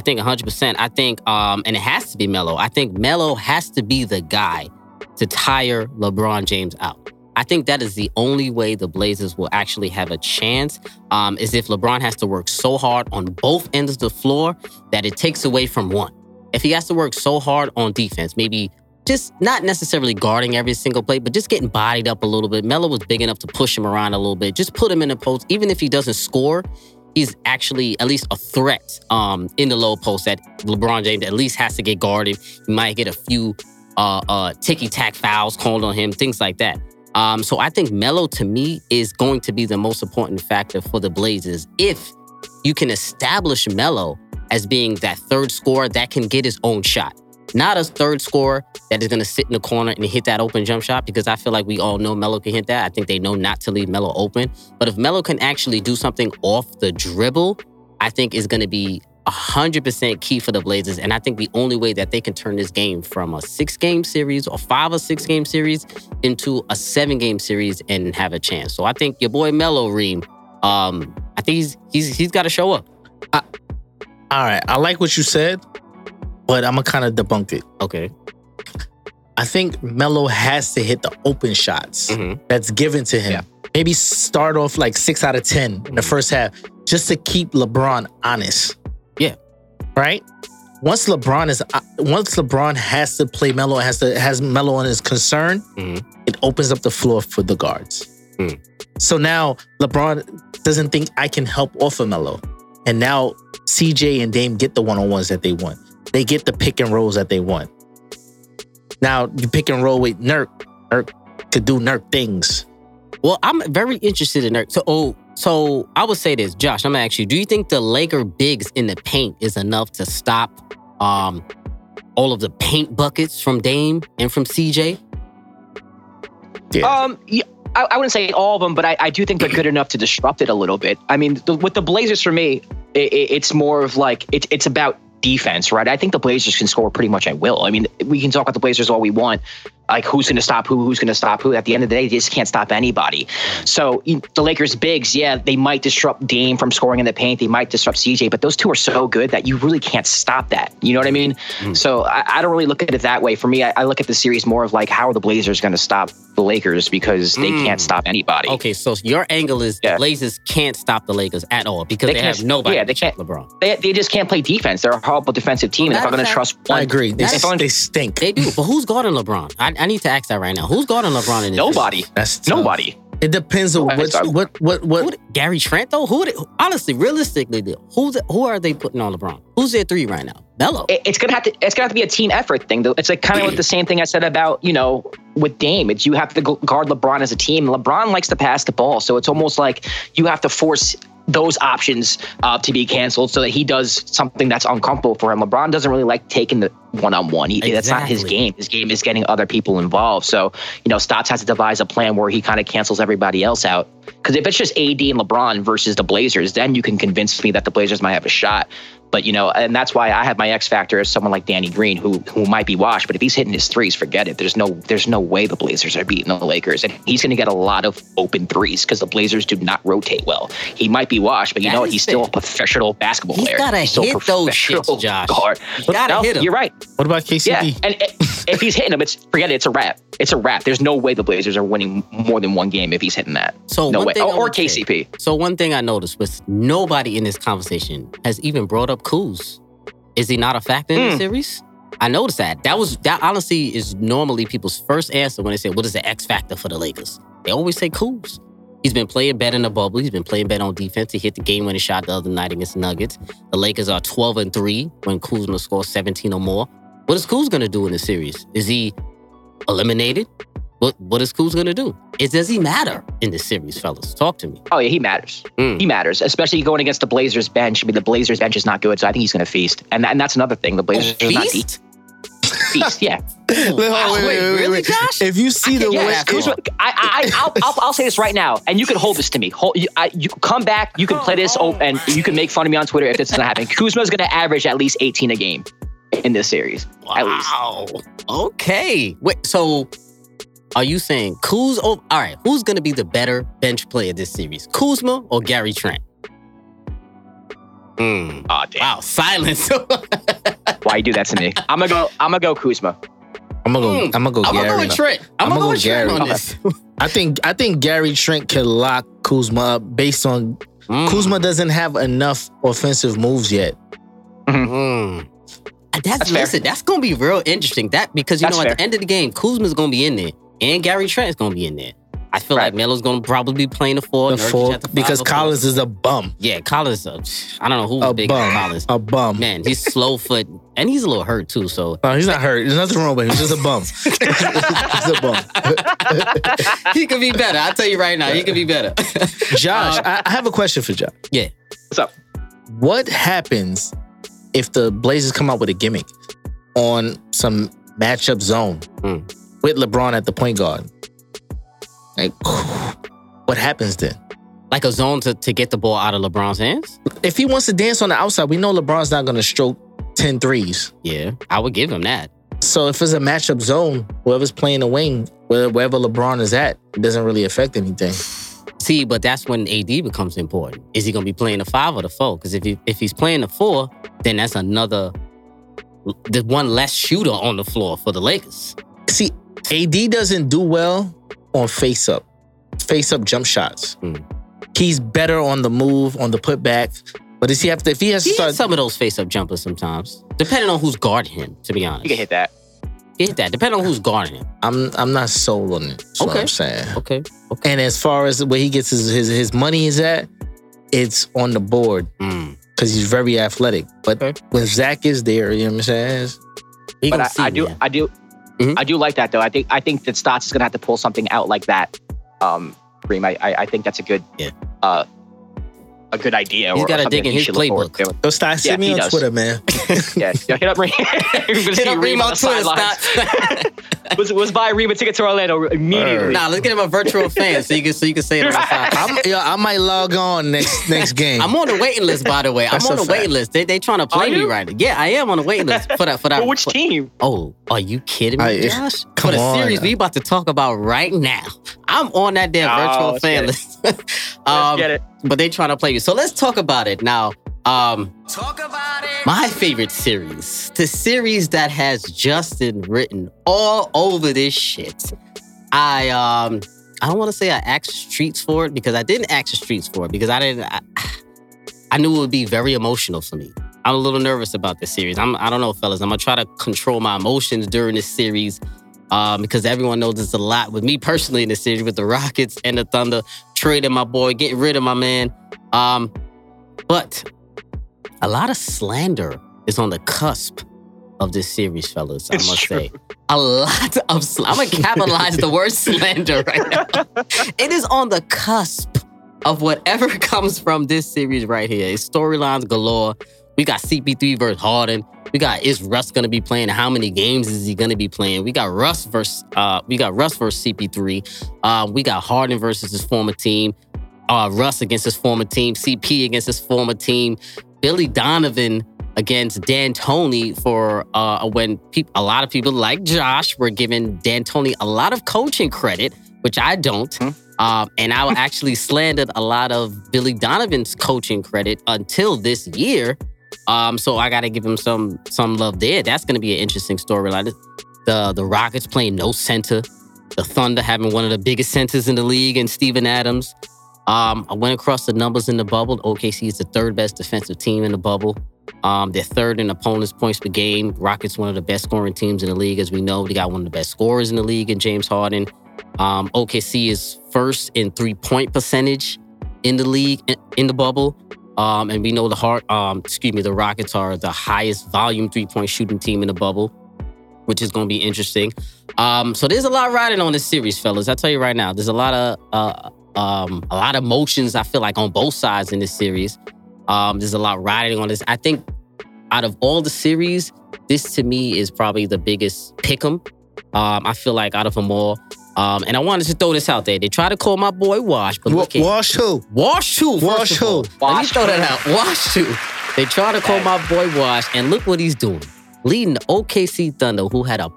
I think 100%. I think, um, and it has to be Melo. I think Melo has to be the guy to tire LeBron James out. I think that is the only way the Blazers will actually have a chance. Um, is if LeBron has to work so hard on both ends of the floor that it takes away from one. If he has to work so hard on defense, maybe just not necessarily guarding every single play, but just getting bodied up a little bit. Melo was big enough to push him around a little bit. Just put him in the post. Even if he doesn't score, he's actually at least a threat um, in the low post that LeBron James at least has to get guarded. He might get a few uh, uh, ticky tack fouls called on him, things like that. Um, so I think Melo to me is going to be the most important factor for the Blazers if you can establish Melo as being that third scorer that can get his own shot. Not a third scorer that is going to sit in the corner and hit that open jump shot because I feel like we all know Melo can hit that. I think they know not to leave Melo open. But if Melo can actually do something off the dribble, I think is going to be 100% key for the Blazers. And I think the only way that they can turn this game from a six game series or five or six game series into a seven game series and have a chance. So I think your boy Melo Reem, um, I think he's he's he's got to show up. All right, I like what you said, but I'm gonna kind of debunk it. Okay. I think Melo has to hit the open shots Mhm. that's given to him. Maybe start off like six out of 10 in the first half just to keep LeBron honest. Yeah. Right? once LeBron is uh, once LeBron has to play Melo has to has Melo on his concern, Mhm. it opens up the floor for the guards. Mm. So now LeBron doesn't think I can help off of Melo, and now CJ and Dame get the one on ones that they want. They get the pick and rolls that they want. Now you pick and roll with Nurk. Nurk could do Nurk things. Well, I'm very interested in Nurk. So, oh, so I would say this, Josh. I'm gonna ask you: Do you think the Laker bigs in the paint is enough to stop um, all of the paint buckets from Dame and from CJ? Um, yeah, I, I wouldn't say all of them, but I, I do think they're good enough to disrupt it a little bit. I mean, the, with the Blazers, for me, it, it, it's more of like it, it's about defense, right? I think the Blazers can score pretty much at will. I mean, we can talk about the Blazers all we want, like who's going to stop who, who's going to stop who. At the end of the day, they just can't stop anybody. So the Lakers bigs, yeah, they might disrupt Dame from scoring in the paint. They might disrupt CJ, but those two are so good that you really can't stop that. You know what I mean? So I, I don't really look at it that way. For me, I, I look at the series more of like how are the Blazers going to stop the Lakers because they Mm. can't stop anybody. Okay, so your angle is the Blazers can't stop the Lakers at all because they, They have nobody. yeah, they can't. LeBron. They, they just can't play defense. They're a horrible defensive team. and if I'm going to trust one, I agree. They, if they stink. They do, but who's guarding LeBron? I, I need to ask that right now. Who's guarding LeBron in this? Nobody. That's tough. Nobody. It depends on what what what what. Gary Trent though? Who? They, honestly, realistically, though, who's who are they putting on LeBron? Who's their three right now? Melo. It- it's gonna have to it's gonna have to be a team effort thing though. It's like kind of like the same thing I said about you know with Dame. It's you have to guard LeBron as a team. LeBron likes to pass the ball, so it's almost like you have to force those options uh, to be canceled so that he does something that's uncomfortable for him. LeBron doesn't really like taking the one on one. That's not his game. His game is getting other people involved. So you know, Stotts has to devise a plan where he kind of cancels everybody else out. Because if it's just AD and LeBron versus the Blazers, then you can convince me that the Blazers might have a shot. But you know, and that's why I have my X factor as someone like Danny Green, who who might be washed. But if he's hitting his threes, forget it. There's no there's no way the Blazers are beating the Lakers, and he's going to get a lot of open threes because the Blazers do not rotate well. He might be washed, but you That know what? is He's still a professional basketball He's player. gotta He's a hit those professional shits, Josh. guard. He's gotta No, hit 'em. You're right. What about KCP? Yeah, and i- if he's hitting them, it's forget it. It's a wrap. It's a wrap. There's no way the Blazers are winning more than one game if he's hitting that. So no one way. thing I Or, or would say- KCP. So one thing I noticed was nobody in this conversation has even brought up Kuz. Is he not a factor in the Hmm. series? I noticed that. That was that honestly is normally people's first answer when they say, "What is the X factor for the Lakers?" They always say Kuz. He's been playing better in the bubble. He's been playing better on defense. He hit the game winning shot the other night against the Nuggets. The Lakers are 12 and 3 when Kuzma scores 17 or more. What is Kuz gonna do in the series? Is he eliminated? What what is Kuz gonna do? Is does he matter in this series, fellas? Talk to me. Oh yeah, he matters. Hmm. He matters, especially going against the Blazers bench. I mean, the Blazers bench is not good, so I think he's going to feast. And, and that's another thing. The Blazers oh, are not deep. Feast? Feast, yeah. Wait, wait, wait, wait, wait, wait. If you see the Yeah, way, Kuzma, I, I, I'll, I'll, I'll say this right now, and you can hold this to me. Hold, you, I, you come back, you can play this, oh, and you can make fun of me on Twitter if this doesn't happen. Kuzma's going to average at least 18 a game in this series. At least. Wow. Okay. Wait. So, are you saying Kuz? Oh, all right. Who's gonna be the better bench player this series, Kuzma or Gary Trent? Hmm. Oh, damn. Wow. Silence. Why you do that to me? I'm gonna go. I'm gonna go Kuzma. I'm gonna go. I'm gonna go I'm Gary. gonna go with Trent. I'm, gonna go with Trent Gary. on this. I think I think Gary Trent can lock Kuzma up based on Mm. Kuzma doesn't have enough offensive moves yet. Mm. That's, fair. listen. That's gonna be real interesting. That because you That's know at fair. the end of the game, Kuzma's gonna be in there, and Gary Trent's gonna be in there. I feel like Melo's gonna probably be playing the four, The four, the because. Collins is a bum. Yeah, Collins. Uh, I don't know who's A big bum. Collins. A bum. Man, he's slow foot, and he's a little hurt too. So No, he's not hurt. There's nothing wrong with him. He's just a bum. he's a bum. he could be better. I'll tell you right now, he could be better. Josh, I, I have a question for Josh. yeah. What's up? What happens if the Blazers come out with a gimmick on some matchup zone Hmm. With LeBron at the point guard? Like, what happens then? Like a zone to, to get the ball out of LeBron's hands? If he wants to dance on the outside, we know LeBron's not going to stroke 10 threes. Yeah, I would give him that. So if it's a matchup zone, whoever's playing the wing, where- wherever LeBron is at, it doesn't really affect anything. See, but that's when AD becomes important. Is he gonna be playing the five or the four? Because if he if he's playing the four, then that's another the one less shooter on the floor for the Lakers. See, AD doesn't do well on face up, face up jump shots. Hmm. He's better on the move, on the putback, But does he have to? If he has to start, hits some of those face-up jumpers sometimes, depending on who's guarding him. To be honest, You can hit that. He hit that. Depending on who's guarding him. I'm I'm not sold on it. That's what Okay. I'm saying. Okay. And as far as where he gets his his, his money is at, it's on the board Mm. because he's very athletic. But when Zach is there, you know what I'm saying? He But I, see, I do, man. I do, Mhm. I do like that though. I think, I think that Stotts is gonna have to pull something out like that. Um, Reem, I, I, I think that's a good, Yeah. uh, a good idea. He's or gotta dig in his should look forward playbook. to. Go start Yeah, send me on does. Twitter, man. yeah, yeah, hit up Reem. Hit up Reem on Twitter, was was buy Reem a ticket to Orlando immediately. Nah, let's get him a virtual fan so you can so you can say it on the side. I'm, yo, I might log on next next game. I'm on the waiting list, by the way. I'm on a the waiting list. They they trying to play me right now. Yeah, I am on the waiting list for that for that. For which for- team? Oh, are you kidding me, I- Josh? come for the on. series we about to talk about right now. I'm on that damn Oh, virtual let's fan get list. Um, get it. but they trying to play you. So let's talk about it now. Um, talk about it. My favorite series, the series that has Justin written all over this shit. I um, I don't want to say I asked streets for it because I didn't ask the streets for it because I didn't. I, I knew it would be very emotional for me. I'm a little nervous about this series. I'm, I don't know, fellas. I'm gonna try to control my emotions during this series um, because everyone knows it's a lot with me personally in the series with the Rockets and the Thunder trading my boy, getting rid of my man. Um, but a lot of slander is on the cusp of this series, fellas. I It's must true. say, a lot of. Sl- I'm gonna capitalize the word slander right now. It is on the cusp of whatever comes from this series right here. It's storylines galore. We got CP3 versus Harden. We got is Russ gonna be playing? How many games is he gonna be playing? We got Russ versus uh we got Russ versus CP3. Uh, we got Harden versus his former team. Uh, Russ against his former team. CP against his former team. Billy Donovan against D'Antoni for uh when peop- a lot of people like Josh were giving D'Antoni a lot of coaching credit, which I don't. Um, and I actually slandered a lot of Billy Donovan's coaching credit until this year. Um, so I got to give him some some love there. That's to be an interesting storyline. The the Rockets playing no center, the Thunder having one of the biggest centers in the league, and Steven Adams. Um, I went across the numbers in the bubble. OKC is the third best defensive team in the bubble. Um, they're third in opponents' points per game. Rockets one of the best scoring teams in the league, as we know. They got one of the best scorers in the league in James Harden. Um, OKC is first in three point percentage in the league in the bubble. Um, and we know the heart, um, excuse me, the Rockets are the highest volume three point shooting team in the bubble, which is going to be interesting. Um, so there's a lot riding on this series, fellas. I tell you right now, there's a lot of uh, um, a lot of emotions. I feel like on both sides in this series. Um, there's a lot riding on this. I think out of all the series, this to me is probably the biggest pick'em. Um, I feel like out of them all. Um, and I wanted to throw this out there. They try to call my boy Wash, but Wa- look at Wash who? Wash who? Wash who? Let me Wash throw that who? out. Wash who? They try to call my boy Wash, and look what he's doing. Leading the OKC Thunder, who had a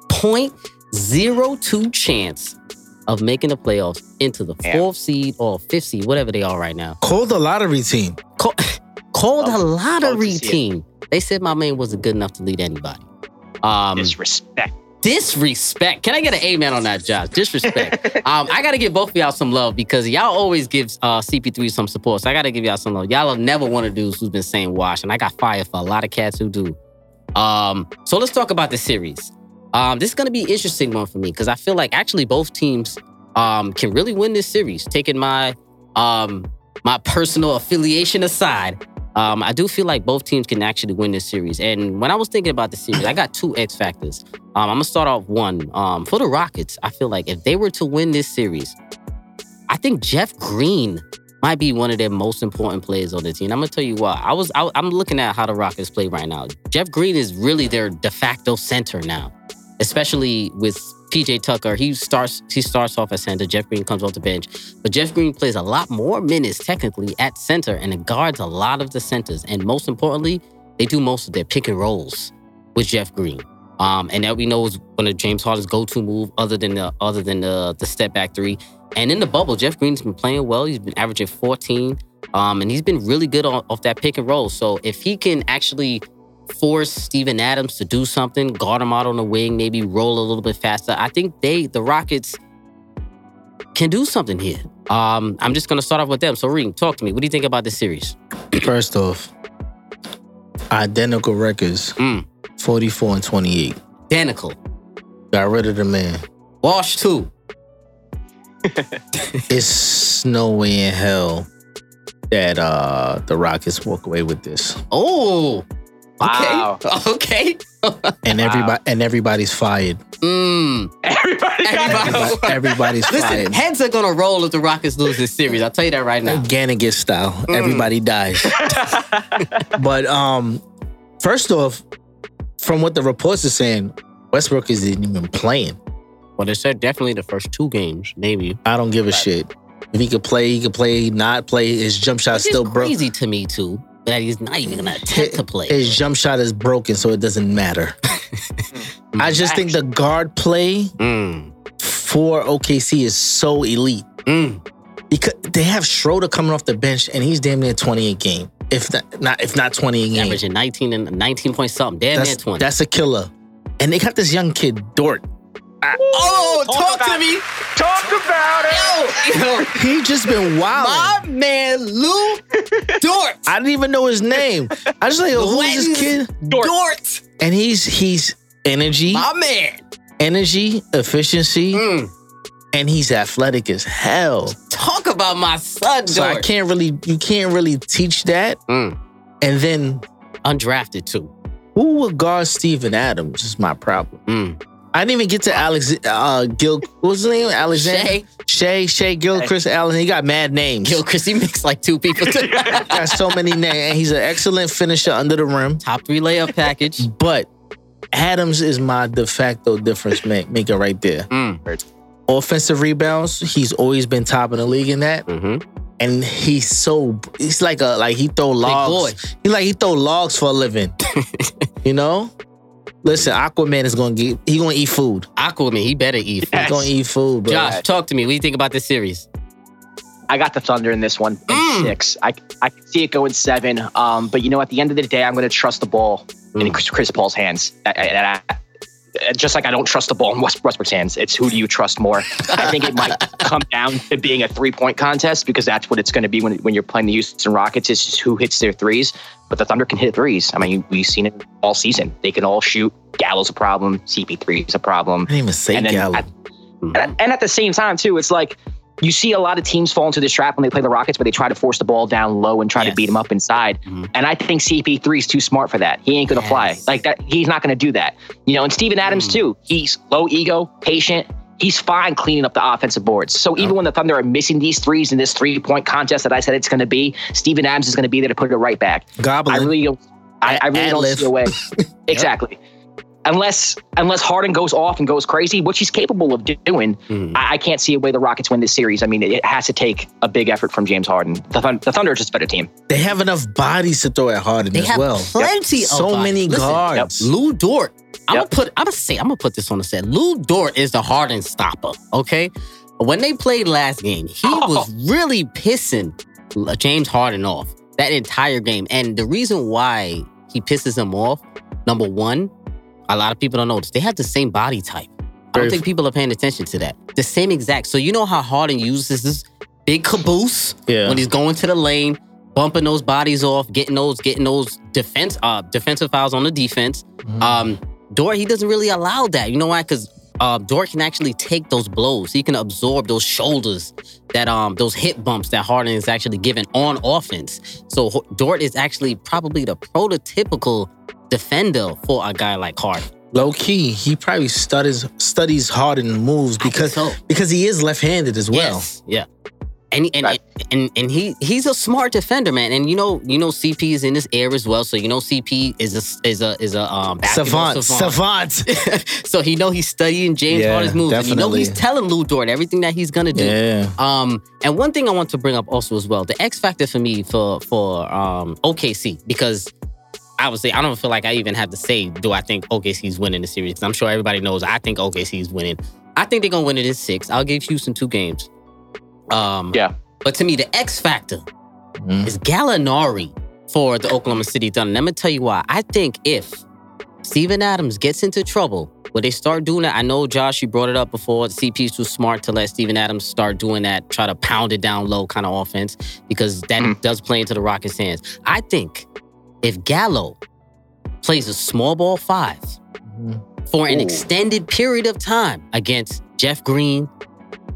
0.02 chance of making the playoffs into the Damn. fourth seed or fifth seed, whatever they are right now. Call the lottery team. Call, called a Love- love lottery to see it. team. They said my man wasn't good enough to lead anybody. Um, Disrespect. Disrespect. Can I get an amen on that, Josh? Disrespect. um, I gotta give both of y'all some love because y'all always give uh, CP3 some support. So I gotta give y'all some love. Y'all have never one of dudes who's been saying wash, and I got fired for a lot of cats who do. Um, so let's talk about the series. Um, this is gonna be an interesting one for me because I feel like actually both teams um, can really win this series. Taking my um, my personal affiliation aside, um, I do feel like both teams can actually win this series. And when I was thinking about the series, I got two X factors. Um, I'm gonna start off one. Um, for the Rockets, I feel like if they were to win this series, I think Jeff Green might be one of their most important players on the team. I'm gonna tell you why. I was I, I'm looking at how the Rockets play right now. Jeff Green is really their de facto center now, especially with PJ Tucker. He starts he starts off as center. Jeff Green comes off the bench, but Jeff Green plays a lot more minutes technically at center and it guards a lot of the centers. And most importantly, they do most of their pick and rolls with Jeff Green. Um, and that we know is one of James Harden's go-to move, other than the other than the the step back three. And in the bubble, Jeff Green's been playing well. He's been averaging 14, um, and he's been really good on, off that pick and roll. So if he can actually force Steven Adams to do something, guard him out on the wing, maybe roll a little bit faster, I think they, the Rockets, can do something here. Um, I'm just gonna start off with them. So Reem, talk to me. What do you think about this series? First off, Identical records. Mm. 44 and 28. Identical. Got rid of the man. Wash two. it's no way in hell that uh the Rockets walk away with this. Oh. Wow. Okay. And everybody and everybody's fired. Mm. Everybody Everybody, everybody's Listen, fired. heads are gonna roll if the Rockets lose this series. I'll tell you that right now. Gannigan style. Mm. Everybody dies. but um, first off, from what the reports are saying, Westbrook isn't even playing. Well, they said definitely the first two games, maybe. I don't give a shit. If he could play, he could play. Not play, his jump shot still is broke. crazy to me too that he's not even gonna attempt to play. His jump shot is broken, so it doesn't matter. I just think the guard play Mm. for OKC is so elite. Mm. Because they have Schroeder coming off the bench, and he's damn near twenty a game. If not, not if not twenty a game. Averaging 19 and 19 point something. Damn near That's, 20. that's a killer. And they got this young kid, Dort. Oh, talk, to me. Talk about it. Yo, yo. He just been wild. My man Lu Dort. I didn't even know his name. I just like, who is this kid? Dort. And he's he's energy, My man. energy, efficiency, Mm. and he's athletic as hell. Talk about my son, So I can't really, you can't really teach that. Mm. And then Undrafted too. who would guard Steven Adams is my problem. Mm. I didn't even get to Alex uh Gil what's his name? Alexander Shay. Shay, Shay Gilchrist Allen. He got mad names. Gil He mixed like two people. got so many names. And he's an excellent finisher under the rim. Top three layup package. But Adams is my de facto difference ma- maker right there. Mm. Offensive rebounds, he's always been top in the league in that. Mm-hmm. And he's so he's like a like he throw logs. He like he throw logs for a living. you know? Listen, Aquaman is gonna get he gonna eat food. Aquaman, he better eat. Food. He's gonna eat food, bro. Josh, talk to me. What do you think about this series? I got the Thunder in this one in Mm. six. I I can see it going seven. Um, but you know, at the end of the day, I'm going to trust the ball in Mm. Chris, Chris Paul's hands. I, I, I- Uh, just like I don't trust the ball in Westbrook's hands. It's who do you trust more? I think it might come down to being a three point contest because that's what it's going to be when when you're playing the Houston Rockets. It's just who hits their threes. But the Thunder can hit threes. I mean, we've seen it all season. They can all shoot. Gallo's a problem. CP3 is a problem. I didn't even say And Gallo. at- and, and at the same time, too, it's like you see a lot of teams fall into this trap when they play the Rockets, where they try to force the ball down low and try to beat them up inside. Mm-hmm. And I think CP3 is too smart for that. He ain't gonna fly like that. He's not gonna do that. You know, and Steven Adams mm. too. He's low ego, patient. He's fine cleaning up the offensive boards. So even when the Thunder are missing these threes in this three point contest that I said it's going to be, Steven Adams is going to be there to put it right back. Goblin. I really don't. I, I really don't see a way. exactly. Unless unless Harden goes off and goes crazy, which he's capable of doing, Mm-hmm. I, I can't see a way the Rockets win this series. I mean, it, it has to take a big effort from James Harden. The, Thun- the Thunder are just a better team. They have enough bodies to throw at Harden They as have well. plenty of So bodies. many Listen, guards. Lu Dort. I'm gonna put. I'm gonna say. I'm gonna put this on the set. Lu Dort is the Harden stopper. Okay. When they played last game, he was really pissing James Harden off that entire game. And the reason why he pisses him off, number one, a lot of people don't notice they have the same body type. I don't think people are paying attention to that. The same exact. So you know how Harden uses this big caboose Yeah. when he's going to the lane, bumping those bodies off, getting those, getting those defense, uh, defensive fouls on the defense. Um, Dort, he doesn't really allow that. You know why? Because uh, Dort can actually take those blows. He can absorb those shoulders, that um, those hip bumps that Harden is actually given on offense. So Dort is actually probably the prototypical defender for a guy like Harden. Low key, he probably studies studies Harden moves because because he is left handed as well. Yes, yeah. And and, and and he he's a smart defender, man. And you know you know CP is in this air as well, so you know CP is a is a is a um basketball Savant, savant. so he know he's studying James Yeah, Harden's moves. And you know he's telling Lu Dort everything that he's gonna do. Yeah. Um, and one thing I want to bring up also as well, the X factor for me for for um OKC because obviously I don't feel like I even have to say do I think OKC's winning the series because I'm sure everybody knows I think OKC's winning. I think they're gonna win it in six. I'll give Houston two games. Um, yeah. But to me, the X factor mm-hmm. is Gallinari for the Oklahoma City Thunder. Let I'm tell you why. I think if Steven Adams gets into trouble, where they start doing that, I know Josh, you brought it up before. The CP's too smart to let Steven Adams start doing that, try to pound it down low kind of offense, because that mm-hmm. does play into the Rockets' hands. I think if Gallo plays a small ball 5 mm-hmm. for an Ooh. extended period of time against Jeff Green,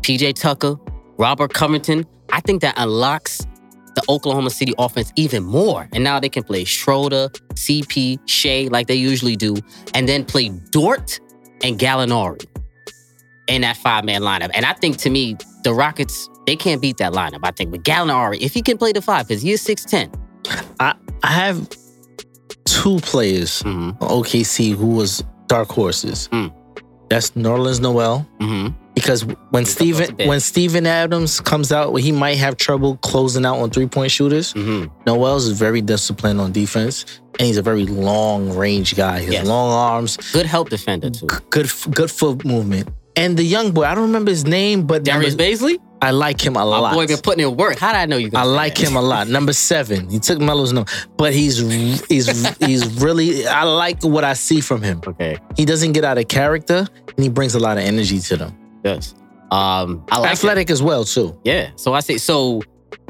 PJ Tucker, Robert Covington, I think that unlocks the Oklahoma City offense even more. And now they can play Schroeder, CP, Shai like they usually do, and then play Dort and Gallinari in that five man lineup. And I think to me, the Rockets, they can't beat that lineup. I think with Gallinari, if he can play the five, because he is 6'10. I I have two players Mm-hmm. on OKC who was dark horses. Mm. That's Nerlens Noel. Mm-hmm. Because when He's Steven up to bed. when Steven Adams comes out, he might have trouble closing out on three point shooters. Mm-hmm. Noel's is very disciplined on defense, and he's a very long range guy. He has Yes. long arms, Good help defender, too. good good foot movement. And the young boy, I don't remember his name, but Darius number- Bazley? I like him a My lot. boy been putting in work. How did I know you I like him a lot. Number seven, he took Melo's no, but he's he's he's really. I like what I see from him. Okay. He doesn't get out of character, and he brings a lot of energy to them. Yes. Um, I like it. Athletic as well too. Yeah. So I say so.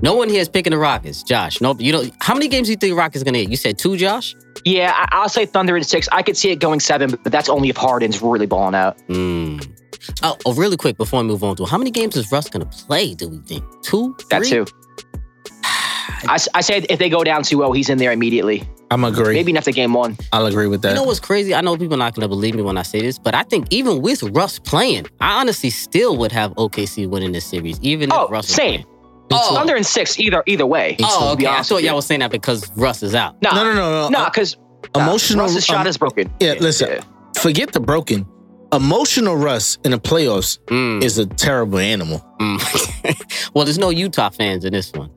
No one here is picking the Rockets, Josh. No, you don't. How many games do you think Rockets gonna hit? You said two, Josh. Yeah, I, I'll say Thunder in six. I could see it going seven, but that's only if Harden's really balling out. Hmm. Oh, oh, really quick before we move on to how many games is Russ gonna play? Do we think two? That Three? too. I, s- I said if they go down 2-0, he's in there immediately. I'm agree. Maybe not the game one. I'll agree with that. You know what's crazy? I know people are not gonna believe me when I say this, but I think even with Russ playing, I honestly still would have OKC winning this series, even Oh, if Russ was same. playing. Oh, Thunder in six, either either way. oh, to be okay. I honest thought you. y'all was saying that because Russ is out. Nah, no, no, no, no. No, because emotional. Russ's shot um, is broken. yeah, listen. Forget the broken. Emotional Russ in the playoffs Mm, is a terrible animal. mm. well, there's no Utah fans in this one.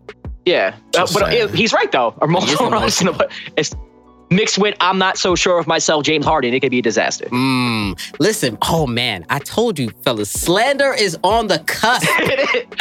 Yeah, uh, but uh, he's right though. Or He multiple runs in the it's mixed with I'm not so sure of myself, James Harden. It could be a disaster. Mm. Listen, oh man, I told you, fellas, slander is on the cusp.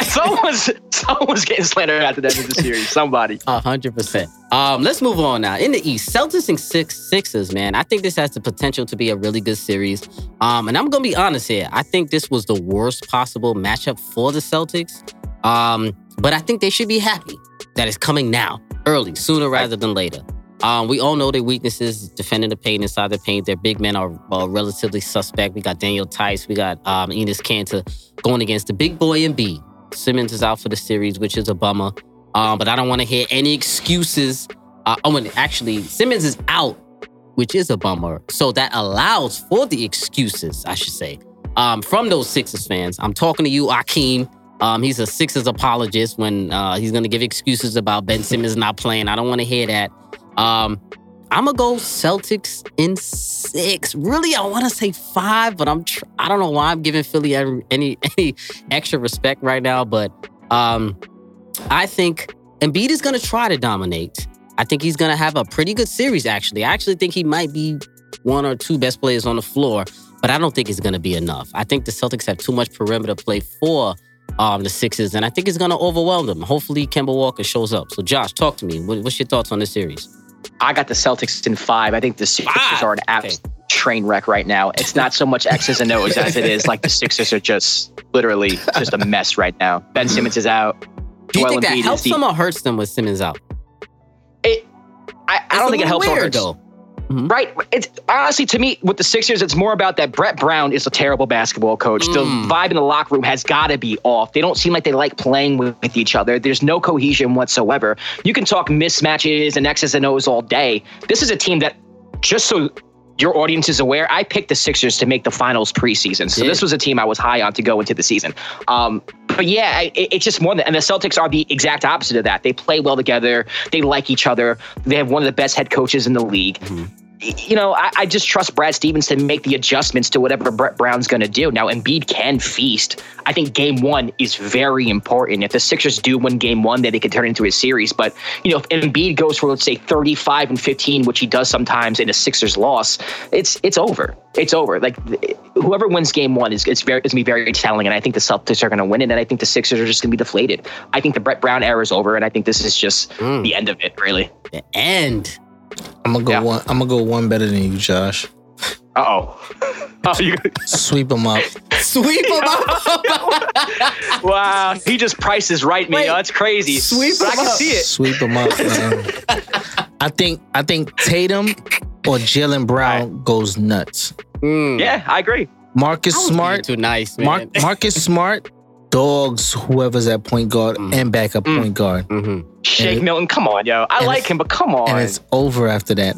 someone's someone's getting slandered after that in the series. Somebody. Hundred percent. Um, let's move on now. In the East, Celtics and six Sixers, man. I think this has the potential to be a really good series. Um, and I'm gonna be honest here. I think this was the worst possible matchup for the Celtics. Um, but I think they should be happy that it's coming now, early, sooner rather than later. Um, we all know their weaknesses, defending the paint inside the paint. Their big men are, are relatively suspect. We got Daniel Theis, we got um, Enes Kanter going against the big boy and B. Simmons is out for the series, which is a bummer. Um, but I don't want to hear any excuses. Uh, oh, and actually, Simmons is out, which is a bummer. So that allows for the excuses, I should say, um, from those Sixers fans. I'm talking to you, Akeem. Um, he's a Sixers apologist when uh, he's going to give excuses about Ben Simmons not playing. I don't want to hear that. Um, I'm gonna go Celtics in six. Really, I want to say five, but I'm tr- I don't know why I'm giving Philly any any, extra respect right now. But um, I think Embiid is gonna try to dominate. I think he's gonna have a pretty good series. Actually, I actually think he might be one or two best players on the floor, but I don't think it's gonna be enough. I think the Celtics have too much perimeter play for um, the Sixers, and I think it's gonna overwhelm them. Hopefully, Kemba Walker shows up. So, Josh, talk to me. What, what's your thoughts on this series? I got the Celtics in five. I think the Sixers are an absolute train wreck right now. It's not so much X's and O's as it is like the Sixers are just literally just a mess right now. Ben Simmons is out. Do you Joel think that Embiid is helps the- them or hurts them with Simmons out? It, I, I don't think it helps or hurts. though. Right. It's honestly to me with the Sixers, it's more about that Brett Brown is a terrible basketball coach. The Mm. vibe in the locker room has got to be off. They don't seem like they like playing with, with each other. There's no cohesion whatsoever. You can talk mismatches and X's and O's all day. This is a team that, just so your audience is aware, I picked the Sixers to make the finals preseason. So Yeah. this was a team I was high on to go into the season. Um, but yeah, it, it's just more than, and the Celtics are the exact opposite of that. They play well together. They like each other. They have one of the best head coaches in the league. Y- You know, I, I just trust Brad Stevens to make the adjustments to whatever Brett Brown's going to do. Now, Embiid can feast. I think game one is very important. If the Sixers do win game one, then they could turn into a series. But, you know, if Embiid goes for, let's say, 35 and 15, which he does sometimes in a Sixers loss, it's it's over. It's over. Like whoever wins game one is it's very it's gonna be very telling, and I think the Celtics are gonna win it, and I think the Sixers are just gonna be deflated. I think the Brett Brown era is over, and I think this is just Mm. the end of it, really. The end. I'm gonna go Yeah. one. I'm gonna go one better than you, Josh. Uh oh. Oh, you, Sweep them up. Sweep them up. wow, he just prices right me. Wait. Oh, that's crazy. Sweep but I him can up. see it. Sweep them up. Man. I think. I think Tatum or Jaylen Brown goes nuts. Mm. Yeah, I agree. Marcus I Smart, too nice, man. Mar- Marcus Smart, dogs whoever's at point guard and backup point guard. Mhm. Shake And- Milton, come on, yo. I like him, but come on. And it's over after that.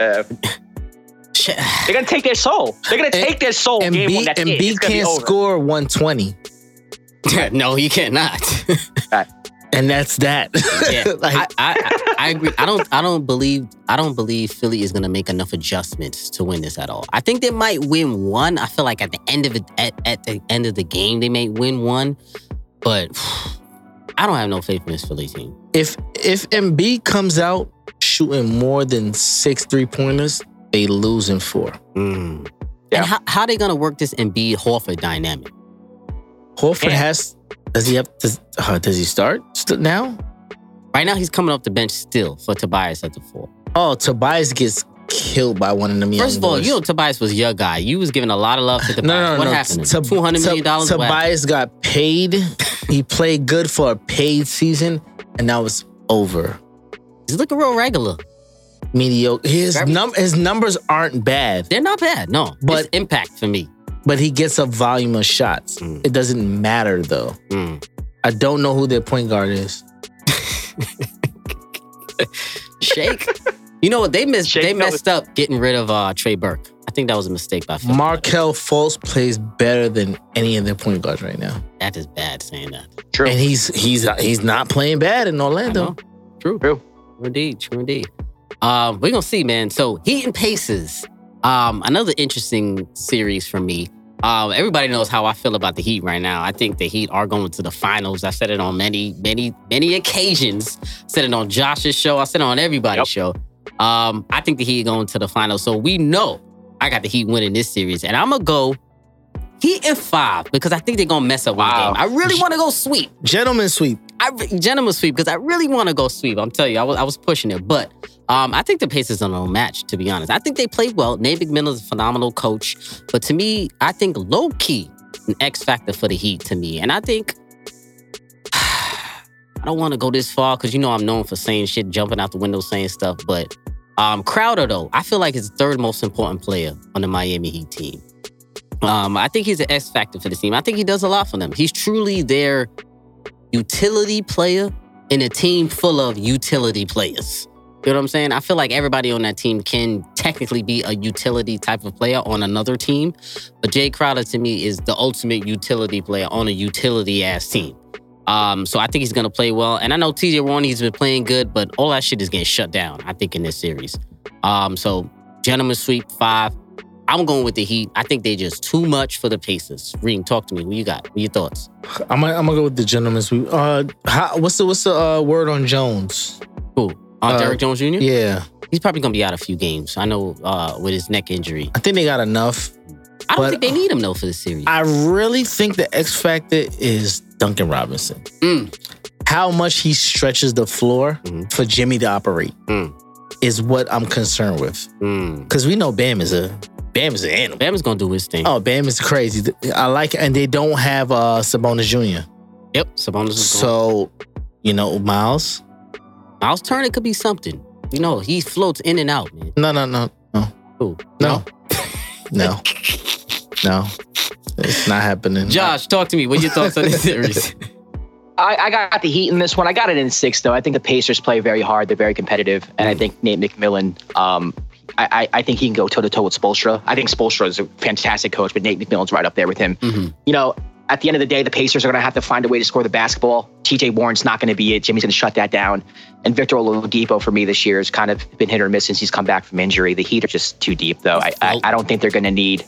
Uh, they're gonna take their soul. They're gonna take their soul. And game B, one. That's and. B It's can't score 120. no, he cannot. And that's that. yeah, Like- I, I, I agree. I don't. I don't believe. I don't believe Philly is going to make enough adjustments to win this at all. I think they might win one. I feel like at the end of it, at, at the end of the game, they may win one. But I don't have no faith in this Philly team. if if Embiid comes out shooting more than six three pointers, they lose in four. Mm. Yeah. And how how they going to work this Embiid Horford dynamic? Horford Yeah. has does he have does, uh, does he start st- now? Right now, he's coming off the bench still for Tobias at the four. Oh, Tobias gets killed by one of them First of all, boys. you know Tobias was your guy. You was giving a lot of love to Tobias. no, no, what no. happened? Tob- Two hundred million dollars. Tob- Tobias got paid. he played good for a paid season, and now it's over. He's looking real regular. Mediocre. His num his numbers aren't bad, They're not bad. No, but impact for me. But he gets a volume of shots. Mm. It doesn't matter though. Mm. I don't know who their point guard is. Shake. you know what? They missed. Shake they knows- messed up getting rid of uh, Trey Burke. I think that was a mistake by Phil. Markelle Fultz plays better than any of their point guards right now, that is bad saying that. True. and he's he's he's not playing bad in Orlando. True. True. True indeed. True indeed. Um, we're gonna see, man. So Heat and Pacers. Um, another interesting series for me. Um, everybody knows how I feel about the Heat right now. I think the Heat are going to the finals. I said it on many, many, many occasions. said it on Josh's show. I said it on everybody's Yep. show. Um, I think the Heat going to the finals. So we know I got the Heat winning this series, and I'm gonna go Heat in five because I think they're gonna mess up Wow. one game. I really want to go sweep. Gentlemen sweep. I re- gentleman sweep because I really want to go sweep. I'm telling you, I was I was pushing it, but um, I think the Pacers are no match. To be honest, I think they played well. Nate McMillan is a phenomenal coach, but to me, I think low key an X factor for the Heat to me, and I think. I don't want to go this far because you know I'm known for saying shit, jumping out the window, saying stuff. But um, Crowder, though, I feel like he's the third most important player on the Miami Heat team. Um, I think he's an X factor for the team. I think he does a lot for them. He's truly their utility player in a team full of utility players. You know what I'm saying? I feel like everybody on that team can technically be a utility type of player on another team, but Jae Crowder to me is the ultimate utility player on a utility ass team. Um, so I think he's gonna play well. And I know TJ Warren, he's been playing good, but all that shit is getting shut down, I think, in this series. Um, so gentlemen sweep five. I'm going with the Heat. I think they just too much for the Pacers. Reem, talk to me. What you got? What your thoughts? I'm gonna, I'm gonna go with the gentlemen sweep. Uh, how, what's the what's the uh, word on Jones? Who? Uh, Derrick Jones Jr. Yeah, He's probably gonna be out a few games. I know uh, with his neck injury. I think they got enough. I don't think they need him though for the series. I really think the X factor is Duncan Robinson. Mm. How much he stretches the floor Mhm. for Jimmy to operate Mm. is what I'm concerned with. Mm. Because we know Bam is a Bam is an animal. Bam is gonna do his thing. Oh, Bam is crazy. I like it, and they don't have uh Sabonis Jr. Yep, Sabonis. So, you know, Miles. Miles Turner could be something. You know, he floats in and out, man. No, no, no, no, Who? no, no, no. It's not happening. Josh, talk to me. What your thoughts on this series? I, I got the Heat in this one. I got it in six, though. I think the Pacers play very hard. They're very competitive. And I think Nate McMillan, um, I, I, I think he can go toe to toe with Spoelstra. I think Spoelstra is a fantastic coach, but Nate McMillan's right up there with him. Mhm. You know, at the end of the day, the Pacers are going to have to find a way to score the basketball. TJ Warren's not going to be it. Jimmy's going to shut that down. And Victor Oladipo for me this year has kind of been hit or miss since he's come back from injury. The Heat are just too deep, though. I, I, I don't think they're going to need.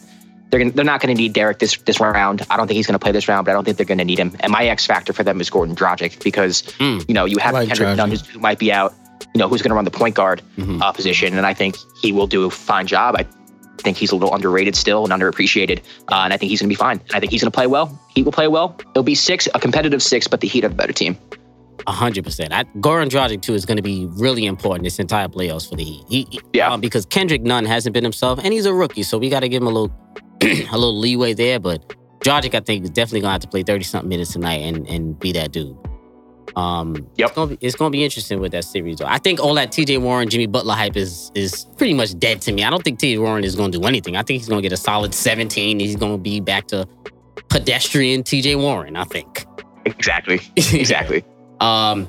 They're gonna, they're not going to need Derrick this this round. I don't think he's going to play this round, but I don't think they're going to need him. And my X factor for them is Goran Dragic because Mm. you know you have like Kendrick Dragic. Nunn who might be out. You know who's going to run the point guard Mhm. uh, position, and I think he will do a fine job. I think he's a little underrated still and underappreciated, uh, and I think he's going to be fine. And I think he's going to play well. He will play well. It'll be six, a competitive six, but the Heat are a better team. A hundred percent. I- Goran Dragic too is going to be really important this entire playoffs for the Heat. He, Yeah. um, because Kendrick Nunn hasn't been himself, and he's a rookie, so we got to give him a little, a little leeway there. But Dragic, I think, is definitely going to have to play thirty something minutes tonight and and be that dude. Um, yep. It's gonna, be, it's gonna be interesting with that series. I think all that T.J. Warren, Jimmy Butler hype is is pretty much dead to me. I don't think T.J. Warren is gonna do anything. I think he's gonna get a solid 17. He's gonna be back to pedestrian T.J. Warren. I think. Exactly. Exactly. um,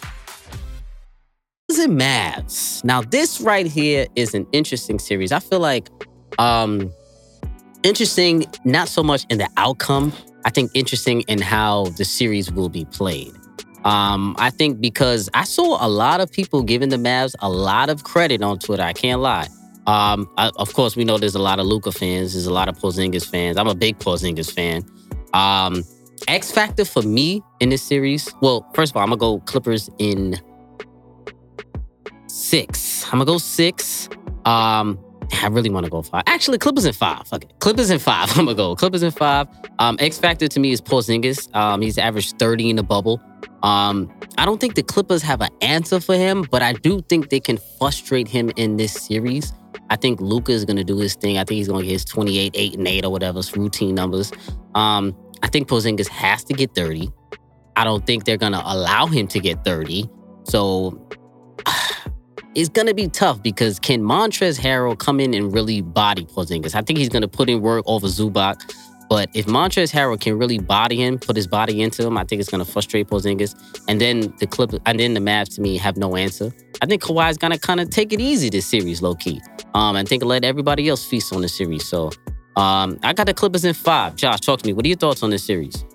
And Mavs. Now, this right here is an interesting series. I feel like um interesting, not so much in the outcome. I think interesting in how the series will be played. Um, I think because I saw a lot of people giving the Mavs a lot of credit on Twitter. I can't lie. Um, I, of course, we know there's a lot of Luka fans. There's a lot of Porzingis fans. I'm a big Porzingis fan. Um, X factor for me in this series. Well, first of all, I'm gonna go Clippers in six. I'm gonna go six. Um, I really want to go five. Actually, Clippers in five. It. Clippers in five. I'm gonna go Clippers in five. Um, X factor to me is Porzingis. Um, he's averaged 30 in the bubble. Um, I don't think the Clippers have an answer for him, but I do think they can frustrate him in this series. I think Luka is gonna do his thing. I think he's gonna get his 28, 8, and 8 or whatever, routine numbers. Um, I think Porzingis has to get 30. I don't think they're gonna allow him to get 30. So it's gonna be tough because can Montrezl Harrell come in and really body Porzingis? I think he's gonna put in work over Zubac. But if Montrezl Harrell can really body him, put his body into him, I think it's gonna frustrate Porzingis. And then the clip, and then the Mavs to me have no answer. I think Kawhi's gonna kind of take it easy this series, low key. Um, and think let everybody else feast on the series. So, um, I got the Clippers in five. Josh, talk to me. What are your thoughts on this series?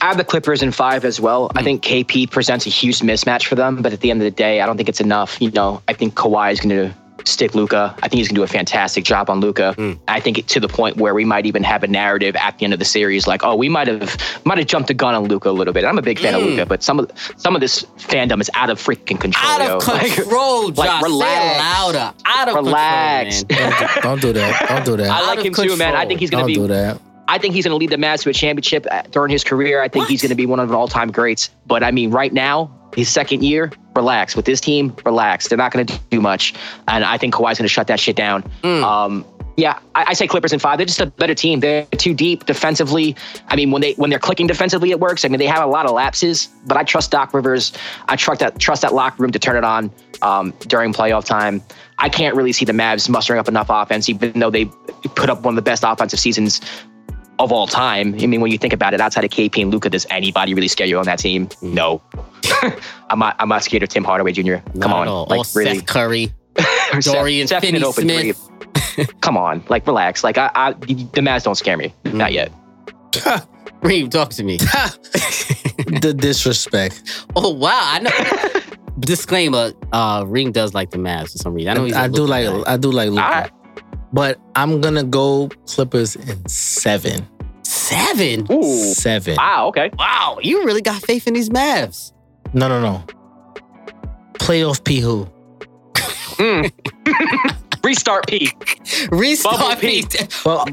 I have the Clippers in five as well. Mm. I think KP presents a huge mismatch for them, but at the end of the day, I don't think it's enough. You know, I think Kawhi is going to stick Luka. I think he's going to do a fantastic job on Luka. Mm. I think it, to the point where we might even have a narrative at the end of the series, like, oh, we might have might have jumped the gun on Luka a little bit. I'm a big fan mm. of Luka, but some of some of this fandom is out of freaking control. Out of yo. control, like, Josh. Like, relax. louder. Out of relax. control, man. don't, don't do that. Don't do that. I like him control. too, man. I think he's going to be. Do that. I think he's going to lead the Mavs to a championship uh, during his career. I think what? he's going to be one of the all-time greats. But I mean, right now, his second year, relax with this team. Relax. They're not going to do much, and I think Kawhi's going to shut that shit down. Mm. Um, yeah, I, I, say Clippers in five. They're just a better team. They're too deep defensively. I mean, when they when they're clicking defensively, it works. I mean, they have a lot of lapses, but I trust Doc Rivers. I trust that trust that locker room to turn it on um, during playoff time. I can't really see the Mavs mustering up enough offense, even though they put up one of the best offensive seasons of all time. I mean, when you think about it, outside of KP and Luka, does anybody really scare you on that team? Mm. No. I'm not. I'm not scared of Tim Hardaway Jr. Come on, like really. Seth Curry, Dorian Seth, Finney-Smith. Come on, like relax. Like I, I, the Mavs don't scare me. Mm. Not yet. Reem, talk to me. the disrespect. Oh wow, I know. Disclaimer: uh, Reem does like the Mavs for some reason. I know he's. I do like. Guy. I do like Luka. But I'm gonna go Clippers in seven. Seven? Ooh. Seven. Wow, okay. Wow, you really got faith in these Mavs. No, no, no. Playoff P who? Mm. Restart P. Restart Bubble P. P. Bubble P.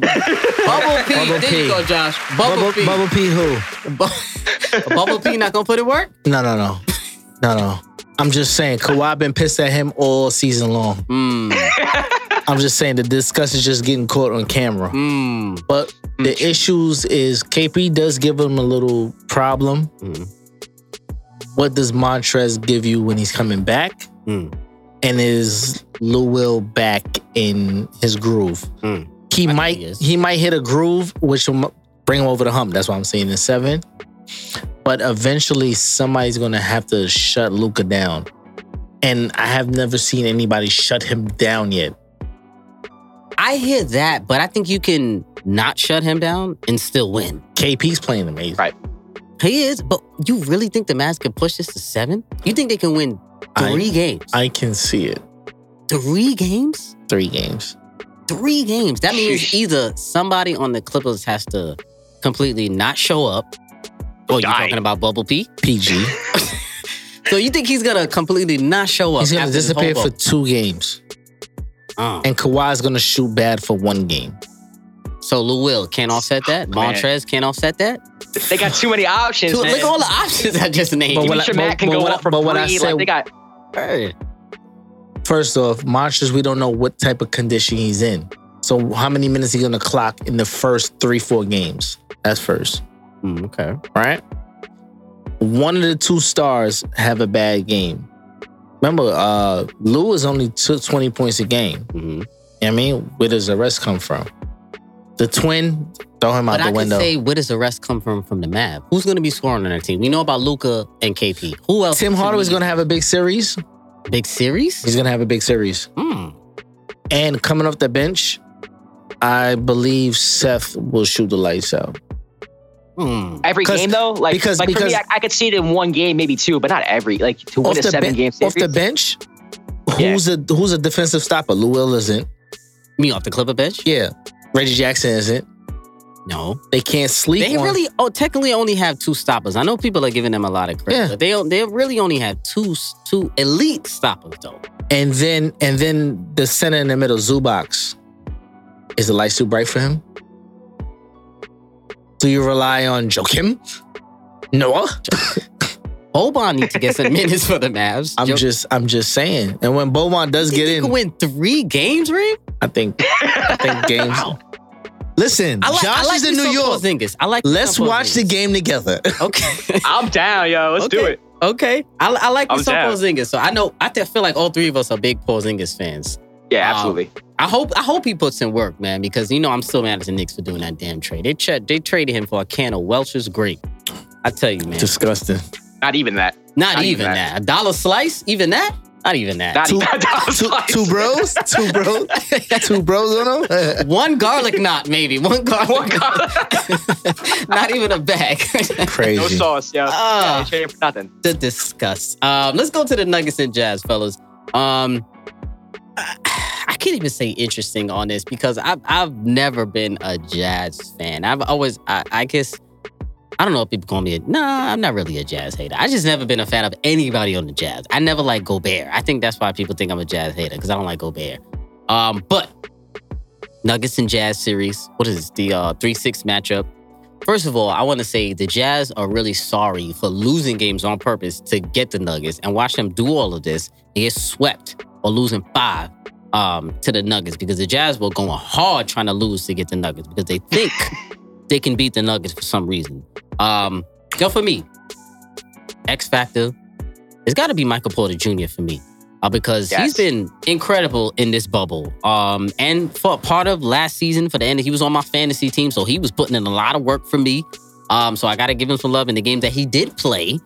Bubble there P. you go, Josh. Bubble, Bubble, P. Bubble P who? Bu- Bubble P not gonna put it work? No, no, no. No, no. I'm just saying, Kawhi been pissed at him all season long. Mm. I'm just saying the discuss is just getting caught on camera. Mm. But the issues is KP does give him a little problem. Mm. What does Montrez give you when he's coming back? Mm. And is Lou Will back in his groove? Mm. He I might he he might hit a groove which will bring him over the hump. That's why I'm saying in seven. but eventually somebody's gonna have to shut Luka down. And I have never seen anybody shut him down yet. I hear that, but I think you can not shut him down and still win. KP's playing amazing. Right. He is, but you really think the Mavs can push this to seven? You think they can win three I, games? I can see it. Three games? Three games. Three games. That means Sheesh. either somebody on the Clippers has to completely not show up. Oh, you're talking about Bubble P? PG. So you think he's gonna completely not show up? He's gonna after this whole disappear for two games. Uh, And Kawhi's gonna shoot bad for one game. so Lou Will can't offset that. Man. Montrez can't offset that. They got too many options. Dude, man. look at all the options I just named. But Even what I- Shamak can but go what up for but what I said- like they got Hey. First off, Monsters, we don't know what type of condition he's in. So how many minutes he gonna clock in the first three, four games? That's first. Mm, okay. right? One of the two stars have a bad game. Remember, uh, Lou is only took 20 points a game. hmm You know what I mean, where does the rest come from? The twin, throw him out But the I can window. say, where does the rest come from from the Mav? Who's going to be scoring on their team? We know about Luka and KP. Who else? Tim to Hardaway's gonna have a big series. big series. He's gonna have a big series. Hmm. And coming off the bench, I believe Seth will shoot the lights out. Hmm. every 'Cause- game though. Like, because- like for because- me, I, I could see it in one game, maybe two, but not every. Like to win Off a the, seven ben- game series. off the bench, Yeah. who's a who's a defensive stopper? Lou Will isn't. Me off the Clipper bench? Yeah. Reggie Jackson isn't. No. They can't sleep They on really, oh, technically only have two stoppers. I know people are giving them a lot of credit, Yeah. but they they really only have two two elite stoppers though. And then and then the center in the middle, Zubac. Is the light too bright for him? Do you rely on Joakim? Noah? Boban needs to get some minutes for the Mavs. I'm Joe- just I'm just saying. And when Boban does You get they in, can win three games, Reem? I think I think games. Listen, I like, Josh I like is in New some York. Porzingis. I like Let's some watch the game together. Okay. I'm down, yo. Let's do it. Okay, I, I like me I'm some down. Porzingis. So I know I feel like all three of us are big Porzingis fans. Yeah, Um, absolutely. I hope I hope he puts in work, man, because you know I'm still mad at the Knicks for doing that damn trade. They tra- they traded him for a can of Welch's grape. I tell you, man, Disgusting. not even that. not, not even even that. A dollar slice, even that, not even that. Not Two- even that. two, two bros? Two bros? two bros on them? One garlic knot, maybe one garlic. knot. not even a bag. Crazy. No sauce, yo. Ah. yeah, they traded for nothing. the disgust. Um, let's go to the Nuggets and Jazz, fellas. Um, I, I can't even say interesting on this because I've I've never been a Jazz fan. I've always I, I guess I don't know if people call me a nah. I'm not really a Jazz hater. I just never been a fan of anybody on the Jazz. I never like Gobert. I think that's why people think I'm a Jazz hater because I don't like Gobert. Um, but Nuggets and Jazz series. What is this? The uh, three six matchup. First of all, I want to say the Jazz are really sorry for losing games on purpose to get the Nuggets and watch them do all of this and get swept or losing five um, to the Nuggets because the Jazz were going hard trying to lose to get the Nuggets because they think they can beat the Nuggets for some reason. Um, go for me. X Factor. It's got to be Michael Porter Jr. for me. Uh, because Yes. he's been incredible in this bubble. Um, and for part of last season, for the end, he was on my fantasy team, so he was putting in a lot of work for me. Um, so I got to give him some love in the games that he did play.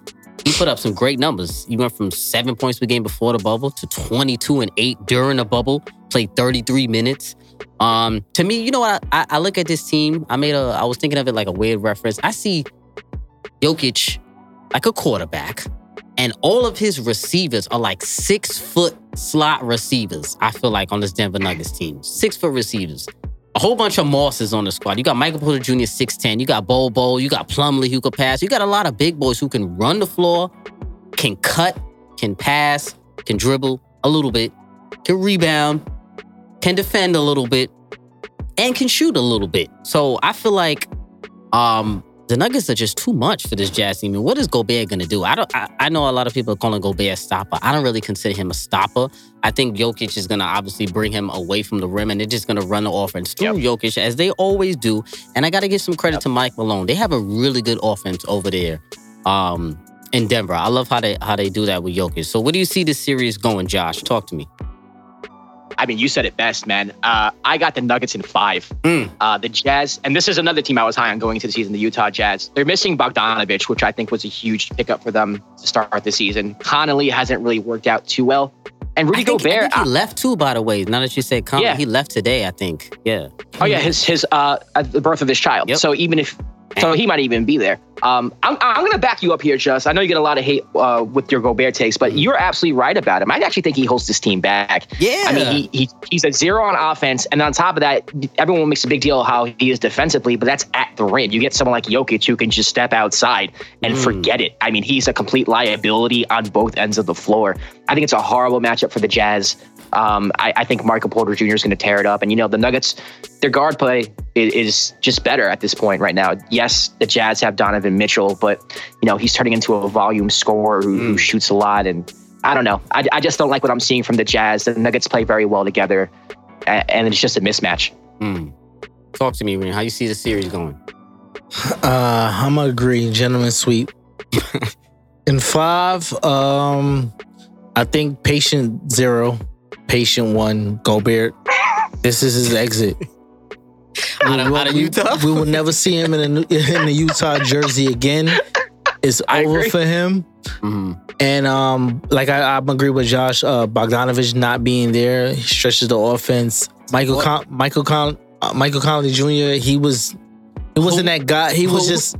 He put up some great numbers. He went from seven points per game before the bubble to 22 and eight during the bubble. Played 33 minutes. Um, to me, you know what? I, I look at this team. I made a. I was thinking of it like a weird reference. I see Jokic like a quarterback, and all of his receivers are like six foot slot receivers. I feel like on this Denver Nuggets team, six foot receivers. A whole bunch of Mosses on the squad. You got Michael Porter Jr. 6'10. You got Bobo. You got Plumlee who could pass. You got a lot of big boys who can run the floor, can cut, can pass, can dribble a little bit, can rebound, can defend a little bit, and can shoot a little bit. So I feel like um the Nuggets are just too much for this Jazz team. And what is Gobert gonna do? I don't. I, I know a lot of people are calling Gobert a stopper. I don't really consider him a stopper. I think Jokic is gonna obviously bring him away from the rim, and they're just gonna run the offense through Jokic as they always do. And I got to give some credit to Mike Malone. They have a really good offense over there. Um, in Denver, I love how they how they do that with Jokic. So, what do you see this series going, Josh? Talk to me. I mean, you said it best, man. Uh, I got the Nuggets in five. Mm. Uh, the Jazz, and this is another team I was high on going into the season, the Utah Jazz. They're missing Bogdanovich, which I think was a huge pickup for them to start the season. Conley hasn't really worked out too well. And Rudy I think, Gobert, I think he left too, by the way. Now that you said Conley, Yeah. he left today, I think. Yeah. Oh yeah, his his uh at the birth of his child. Yep. So even if so, he might even be there. Um, I'm I'm gonna back you up here, Just. I know you get a lot of hate uh, with your Gobert takes, but you're absolutely right about him. I actually think he holds this team back. Yeah. I mean, he, he he's a zero on offense, and on top of that, everyone makes a big deal of how he is defensively, but that's at the rim. You get someone like Jokic who can just step outside and forget it. I mean, he's a complete liability on both ends of the floor. I think it's a horrible matchup for the Jazz. Um, I, I think Michael Porter Jr. is going to tear it up, and you know the Nuggets, their guard play is, is just better at this point right now. Yes, the Jazz have Donovan Mitchell, but you know he's turning into a volume scorer who, who shoots a lot, and I don't know. I, I just don't like what I'm seeing from the Jazz. The Nuggets play very well together, a- and it's just a mismatch. Mm. Talk to me, Ren. How you see the series going? Uh, I'm gonna agree, gentlemen sweep. In five, um, I think patient zero, patient one, Gobert. This is his exit. Out of, out of Utah? We will never see him in a in the Utah jersey again. It's over for him. Mhm. And um, like I, I agree with Josh, uh, Bogdanovich not being there he stretches the offense. Michael Con- Michael Con- uh, Michael Conley Jr. He was he wasn't that guy. He was just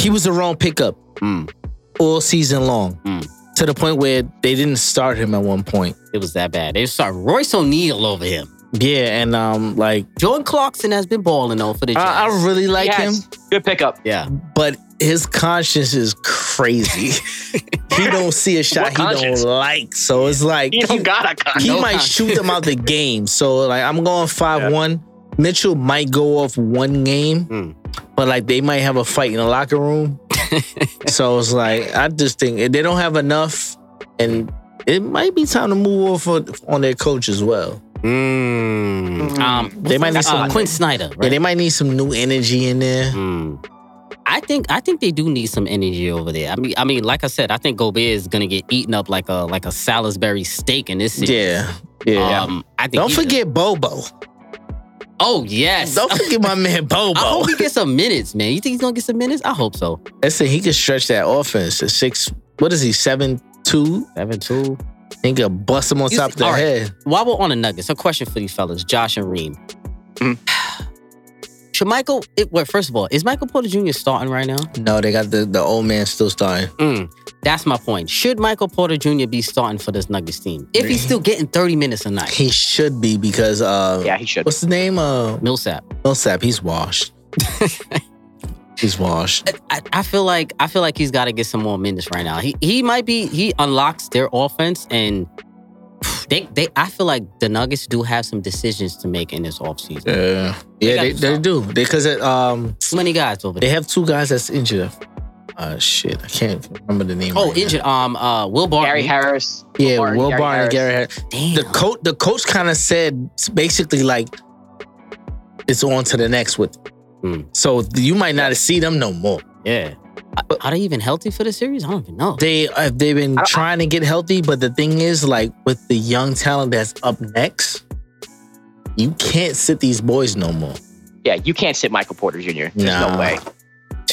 he was the wrong pickup Mm. all season long. Mm. To the point where they didn't start him at one point. It was that bad. They started Royce O'Neale over him. Yeah, and um, like Jordan Clarkson has been balling though for the Jazz. I, I really like He him, has good pickup. yeah. but his conscience is crazy. he don't see a shot What he conscience? don't like, so it's like You don't got a con- he No might conscience. shoot them out the game. So like I'm going five one. Mitchell might go off one game, Hmm. but like they might have a fight in the locker room. so it's like I just think they don't have enough, and it might be time to move off on, on their coach as well. Mm. Um, They might need uh, some. Quin Snyder. Yeah, they might need some new energy in there. Mm. I think I think they do need some energy over there. I mean, I mean, like I said, I think Gobert is gonna get eaten up like a like a Salisbury steak in this series. Yeah, yeah. Um, I think don't he's a- forget Bobo. Oh yes. Don't forget my man Bobo. I hope he gets some minutes, man. You think he's gonna get some minutes? I hope so. Listen, he can stretch that offense to six. What is he? Seven two. Seven two. He can bust him on You top see- of the all right. head. While we're on the Nuggets, a question for you fellas, Josh and Reem. Mhm. Should Michael? It, well, first of all, is Michael Porter Jr. starting right now? No, they got the, the old man still starting. Mm, that's my point. Should Michael Porter Jr. be starting for this Nuggets team if he's still getting 30 minutes a night? He should be because uh Yeah, he should. what's the name? Uh Millsap. Millsap, he's washed. he's washed. I, I feel like I feel like he's got to get some more minutes right now. He he might be he unlocks their offense and they they I feel like the Nuggets do have some decisions to make in this offseason. Yeah. Yeah, they, to they do. Because um Too many guys over there. they have two guys that's injured. Uh shit. I can't remember the name. Oh, right now. injured. Um, uh, Will Barton. Gary Harris. Yeah, Barton, Will Gary Barton and Gary Harris. Damn. The coach the coach kind of said basically like it's on to the next with Hmm. so you might not see them no more. Yeah. Are- Are they even healthy for the series? I don't even know. They uh, they've been trying to get healthy, but the thing is, like with the young talent that's up next, you can't sit these boys no more. Yeah, you can't sit Michael Porter Jr. There's Nah. no way.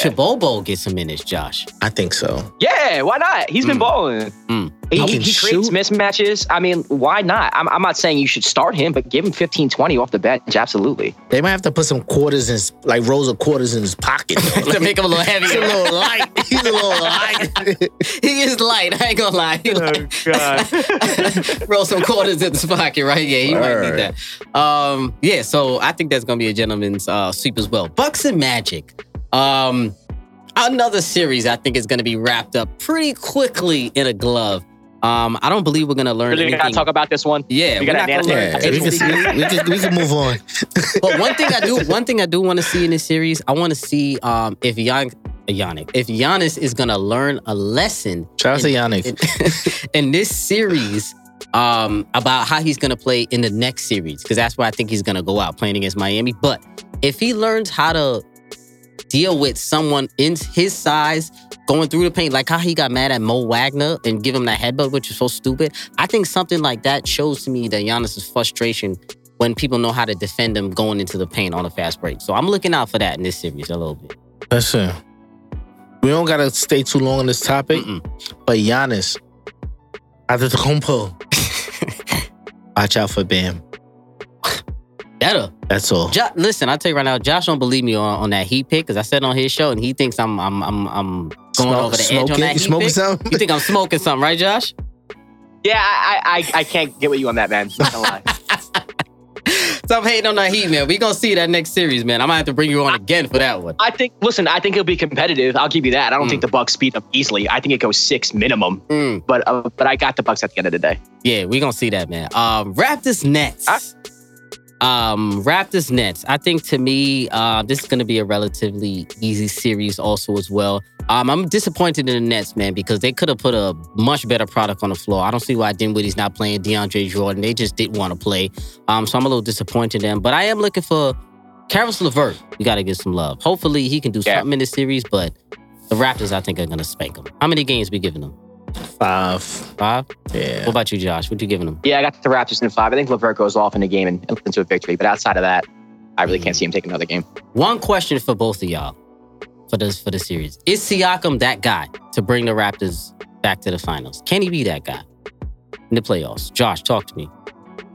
Should Bobo get some minutes, Josh? I think so. Yeah, why not? He's been Mm. balling. Mm. He, He he, creates shoot. mismatches. I mean, why not? I'm, I'm not saying you should start him, but give him 15, 20 off the bench. Absolutely. They might have to put some quarters in, his, like rows of quarters in his pocket. though. to make him a little heavy. He's a little light. He's a little light. he is light. I ain't gonna lie. He like- God. Roll some quarters in his pocket, right? Yeah, he might need that. Um, yeah, so I think that's gonna be a gentleman's uh, sweep as well. Bucks and Magic. Um, another series I think is gonna be wrapped up pretty quickly in a glove. Um, I don't believe we're gonna learn Really anything. gotta talk about this one. yeah, We we're gotta not gonna advance Yeah, we it. can, we, can, we, can, we can move on. but one thing I do, one thing I do want to see in this series, I want to see um, if Yan, Yannick, if Giannis is gonna learn a lesson Shout out to in- Yannick. in, in this series um, about how he's gonna play in the next series, because that's where I think he's gonna go out playing against Miami. But if he learns how to deal with someone in his size going through the paint, like how he got mad at Mo Wagner and give him that headbutt, which is so stupid. I think something like that shows to me that Giannis's frustration when people know how to defend him going into the paint on a fast break. So I'm looking out for that in this series a little bit. Listen, we don't gotta stay too long on this topic, Mm-mm. but Giannis, Antetokounmpo, watch out for Bam. Better. That's all. Jo- listen, I'll tell you right now, Josh don't believe me on, on that Heat pick because I said on his show and he thinks I'm I'm I'm, I'm going Smoke- over the edge smoking? on that You Heat smoking pick. something? You think I'm smoking something, right, Josh? Yeah, I, I I can't get with you on that, man. Not gonna lie. Stop hating on that Heat, man. We gonna see that next series, man. I might have to bring you on again for that one. I think. Listen, I think it'll be competitive. I'll give you that. I don't Mm. think the Bucks beat them easily. I think it goes six minimum. Mm. But uh, but I got the Bucks at the end of the day. Yeah, we gonna see that, man. Um, Raptors Nets. Um, Raptors Nets. I think to me, uh, this is gonna be a relatively easy series, also as well. Um, I'm disappointed in the Nets, man, because they could have put a much better product on the floor. I don't see why Dinwiddie's not playing DeAndre Jordan. They just didn't want to play. Um, so I'm a little disappointed in them. But I am looking for Caris LeVert. You got to give some love. Hopefully, he can do Yeah. something in this series. But the Raptors, I think, are gonna spank them. How many games we giving them? Five. Five. Yeah. What about you, Josh? What are you giving them? Yeah, I got the Raptors in five. I think Levert goes off in the game and into a victory. But outside of that, I really can't hmm. see him taking another game. One question for both of y'all for this for the series: Is Siakam that guy to bring the Raptors back to the finals? Can he be that guy in the playoffs? Josh, talk to me.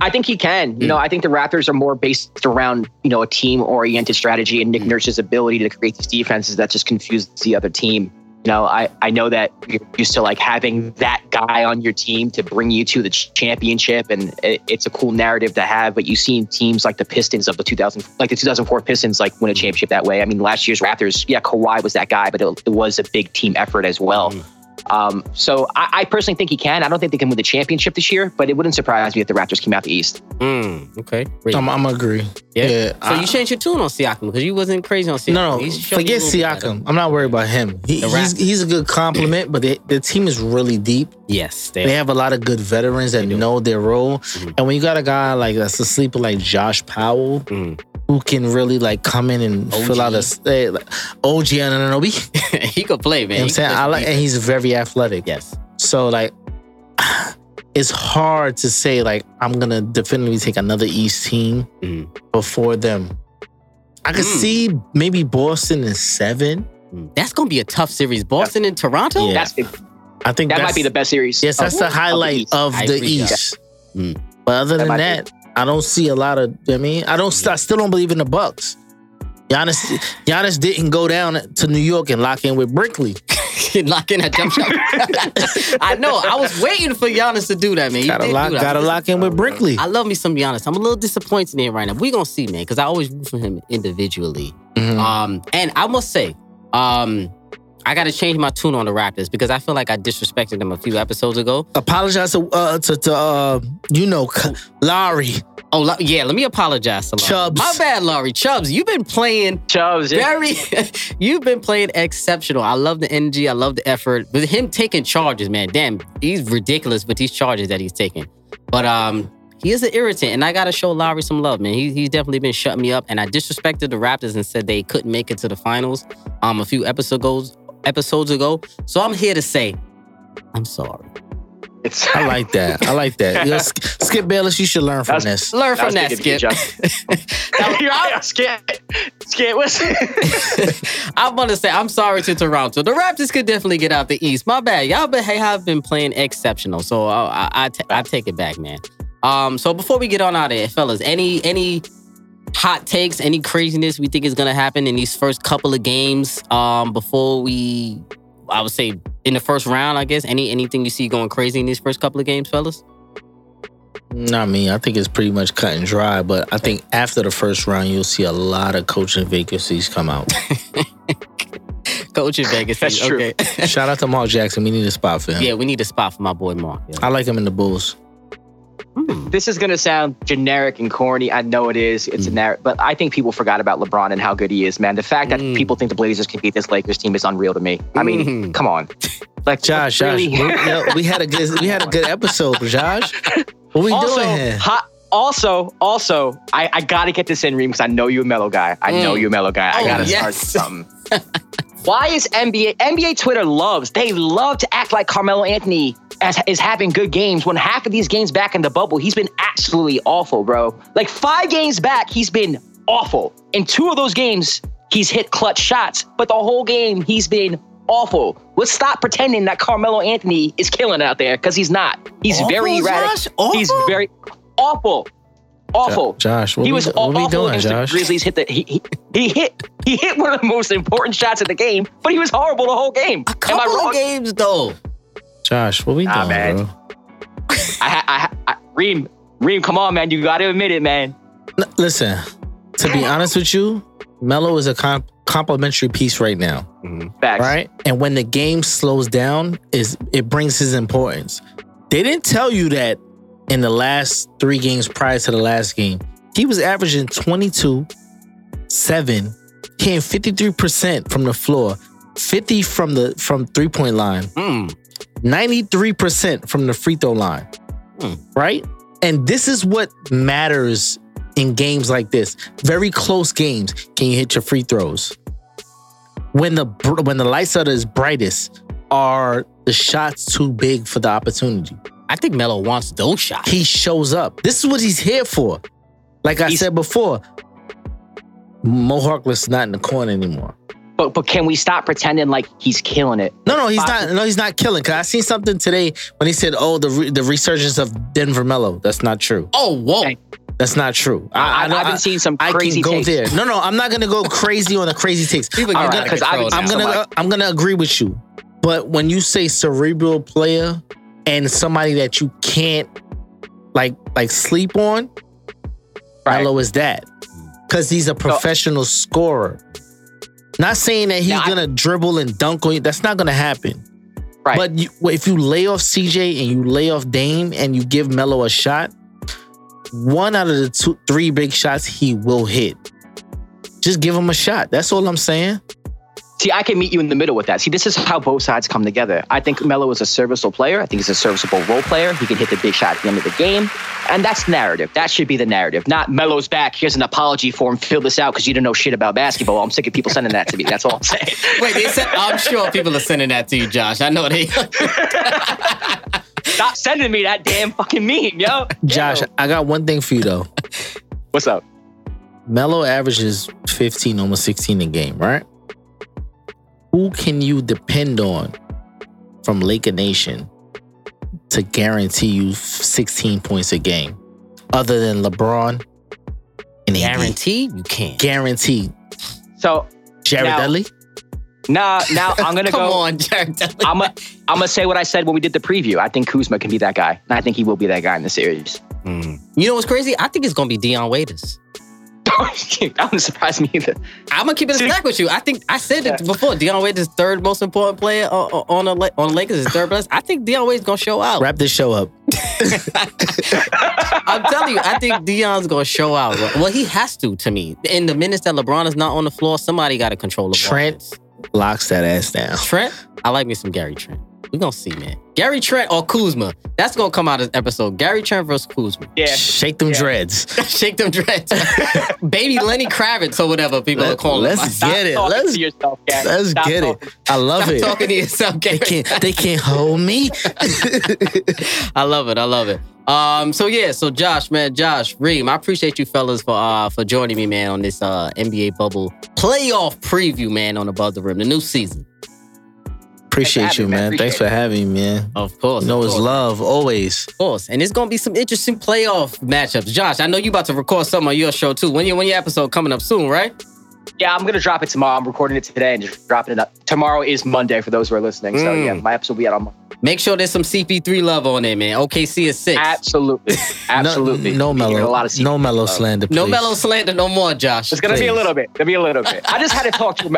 I think he can. You hmm. know, I think the Raptors are more based around, you know, a team oriented strategy and Nick hmm. Nurse's ability to create these defenses that just confuse the other team. You know, I, I know that you're used to like having that guy on your team to bring you to the championship, and it, it's a cool narrative to have. But you've seen teams like the Pistons of the 2000, like the 2004 Pistons, like win a championship that way. I mean, last year's Raptors, yeah, Kawhi was that guy, but it, it was a big team effort as well. Mm. Um, so I, I personally think he can. I don't think they can win the championship this year, but it wouldn't surprise me if the Raptors came out the East. Mm, okay. Great. I'm, I'm agree. yeah. so I- you changed your tune on Siakam because you wasn't crazy on Siakam. No, no, He's showing forget you a little bit better. Siakam. I'm not worried about him. He, he's, he's a good compliment, but the, the team is really deep. Yes, They have a lot of good veterans that know their role. Mm-hmm. And when you got a guy like that's a sleeper like Josh Powell, Mm. Who can really like come in and fill out a eh, like, OG Anunoby, he could play, man. you know what I'm saying? I like, and he's very athletic. Yes. So like, it's hard to say like I'm gonna definitely take another East team Mhm. before them. I could Mm. see maybe Boston in seven. Mm. That's gonna be a tough series. Boston and Toronto. Yeah. That's I think that might be the best series. Yes, that's of- the of highlight East. of the agree, yeah. East. Mm. But other That than might that, I don't see a lot of. I mean, I don't. I still don't believe in the Bucks. Giannis, Giannis didn't go down to New York and lock in with Brinkley. Lock in that jump shot. I know. I was waiting for Giannis to do that, man. He Gotta lock, that. gotta lock in with Brinkley. I love me some Giannis. I'm a little disappointed in him right now. We gonna see, man, because I always root for him individually. Mhm. Um, and I must say, um, I gotta change my tune on the Raptors because I feel like I disrespected them a few episodes ago. Apologize to uh, to, to uh, you know K- Lowry. Oh la- yeah, let me apologize to Lowry. Chubbs. My bad, Lowry. Chubbs, you've been playing Chubbs, yeah. very. you've been playing exceptional. I love the energy. I love the effort. With him taking charges, man, damn, he's ridiculous with these charges that he's taking. But um, he is an irritant, and I gotta show Lowry some love, man. He, he's definitely been shutting me up, and I disrespected the Raptors and said they couldn't make it to the finals um a few episodes ago. Episodes ago, so I'm here to say, I'm sorry. It's, I like that. I like that. You know, Sk- Skip Bayless, you should learn from this. Learn from That that, was big Skip. of you, You're right, Skip. Skip, listen. I'm gonna say I'm sorry to Toronto. The Raptors could definitely get out the East. My bad. Y'all been hey, I've been playing exceptional. So uh, I I, take it back, man. Um. So before we get on out of here, fellas, any any hot takes, any craziness we think is gonna happen in these first couple of games? Um. Before we, I would say in the first round, I guess. Any anything you see going crazy in these first couple of games, fellas? Not me. I think it's pretty much cut and dry. But I think after the first round, you'll see a lot of coaching vacancies come out. Coach in Vegas. That's true. okay. Shout out to Mark Jackson. We need a spot for him. yeah, we need a spot for my boy Mark. Yeah. I like him in the Bulls. Hmm. this is gonna sound generic and corny. I know it is. It's Mm. a narrative, but I think people forgot about LeBron and how good he is, man. The fact that Mm. people think the Blazers can beat this Lakers team is unreal to me. I mean, Mhm. come on, like Josh, Josh, really? we, yo, we had a good, we had a good episode, Josh. What we also, doing here? hot, also, also, I, I gotta get this in, Reem, because I know you're a mellow guy. I know Mm. you're a mellow guy. I Oh, gotta yes. start something. Why is NBA NBA Twitter loves they love to act like Carmelo Anthony as, is having good games when half of these games back in the bubble he's been absolutely awful, bro. Like five games back he's been awful. In two of those games he's hit clutch shots, but the whole game he's been awful. Let's stop pretending that Carmelo Anthony is killing out there because he's not. He's Awful, very erratic. He's very awful. Awful. Josh, what he was do- what we awful doing, against Josh? the Grizzlies. Hit the he, he he hit he hit one of the most important shots of the game, but he was horrible the whole game. A Am I couple of games though. Josh, what we Nah, doing, man. bro? I, I, I, Reem, Reem, come on, man. You got to admit it, man. N- Listen, to be honest with you, Melo is a comp- complimentary piece right now. Mm-hmm. Facts. Right? And when the game slows down, is it brings his importance. They didn't tell you that in the last three games prior to the last game. He was averaging 22, 7, hitting 53% from the floor, 50 from the from three-point line, Mm. 93% from the free throw line. Right? And this is what matters in games like this. Very close games. Can you hit your free throws? When the when the lights are the brightest, are the shots too big for the opportunity? I think Melo wants those shots. He shows up. This is what he's here for. Like I said before, Mohawkless not in the corner anymore. But but can we stop pretending like he's killing it? No, no, he's not. No, he's not killing. Cause I seen something today when he said, "Oh, the re- the resurgence of Denver Melo." That's not true. Oh, whoa. That's not true. I- know- I've been seeing some I crazy can go takes. there. No, no, I'm not gonna go crazy on the crazy takes. People I'm get gonna, out of I'm gonna, So I'm gonna agree with you. But when you say cerebral player and somebody that you can't like like sleep on, Right. Melo is that. Cause he's a professional scorer. Not saying that he's Now, gonna dribble and dunk on you. That's not gonna happen. Right. But you, if you lay off CJ and you lay off Dame and you give Melo a shot, one out of the two, three big shots he will hit. Just give him a shot. That's all I'm saying. See, I can meet you in the middle with that. See, this is how both sides come together. I think Melo is a serviceable player. I think he's a serviceable role player. He can hit the big shot at the end of the game. And that's narrative. That should be the narrative. Not Melo's back. Here's an apology form. Fill this out because you don't know shit about basketball. I'm sick of people sending that to me. That's all I'm saying. Wait, they said I'm sure people are sending that to you, Josh. I know they. Stop sending me that damn fucking meme, yo. Josh, I got one thing for you though. What's up? Melo averages 15, almost 16 a game, right? Who can you depend on from Laker Nation to guarantee you 16 points a game? Other than LeBron and AD? Guarantee you can't. Guaranteed. So Jared Now- Dudley? now, now I'm gonna Come go. on, Jared. Dudley. I'm gonna I'm say what I said when we did the preview. I think Kuzma can be that guy, and I think he will be that guy in the series. Mm. You know what's crazy? I think it's gonna be Dion Waiters. that wouldn't surprise me either. I'm gonna keep it a stack with you. I think I said it before. Dion Waiters is third most important player on on, on, the, on Lakers. Is third best. I think Dion Waiters gonna show out. Wrap this show up. I'm telling you, I think Dion's gonna show out. bro. Well, he has to. To me, in the minutes that LeBron is not on the floor, somebody got to control the Trent locks that ass down. Trent, I like me some Gary Trent. We gonna see, man. Gary Trent or Kuzma. That's gonna come out of this episode. Gary Trent versus Kuzma. Yeah. Shake them dreads. Shake them dreads. Baby Lenny Kravitz or whatever people are Let, calling him. us get it. talking Let's, to yourself, Gary. let's Stop get talking. it. I love Stop it. talking to yourself, They can't, they can't hold me. I love it. I love it. Um, so yeah, so Josh, man, Josh, Reem, I appreciate you fellas for uh for joining me, man, on this uh NBA bubble playoff preview, man, on Above the Rim, the new season. Appreciate you, man. man. Appreciate Thanks for having me, man. Of course. You know of it's love always. Of course. And it's gonna be some interesting playoff matchups. Josh, I know you about to record something on your show too. When your when your episode coming up soon, right? Yeah, I'm gonna drop it tomorrow. I'm recording it today and just dropping it up. Tomorrow is Monday for those who are listening. So Mm. yeah, my episode will be out on Monday. Make sure there's some CP3 love on there, man. OKC is six. Absolutely, absolutely. No, no You're gonna get Melo. A lot of no Melo love. slander. no Melo slander, no more, Josh. It's gonna be a little bit. It'll be a little bit. I just had to talk to you.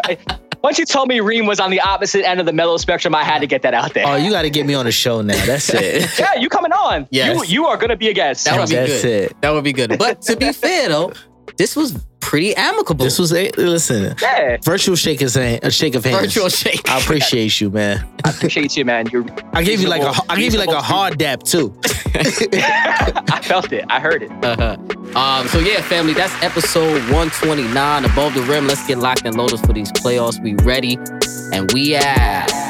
Once you told me Reem was on the opposite end of the Melo spectrum, I had to get that out there. Oh, you got to get me on the show now. That's it. yeah, you coming on? Yes. You, you are gonna be a guest. That would be That's good. it. That would be good. But to be fair though, this was pretty amicable. This was a listen. Yeah. Virtual shake his hand, a shake of hands. virtual shake. I appreciate you, man. I appreciate you, man. You're. I gave you like a, reasonable- I gave you like a hard dap too. I felt it. I heard it. Uh-huh. Um, so yeah, family, that's episode 129 above the rim. Let's get locked and loaded for these playoffs. We ready, and we out.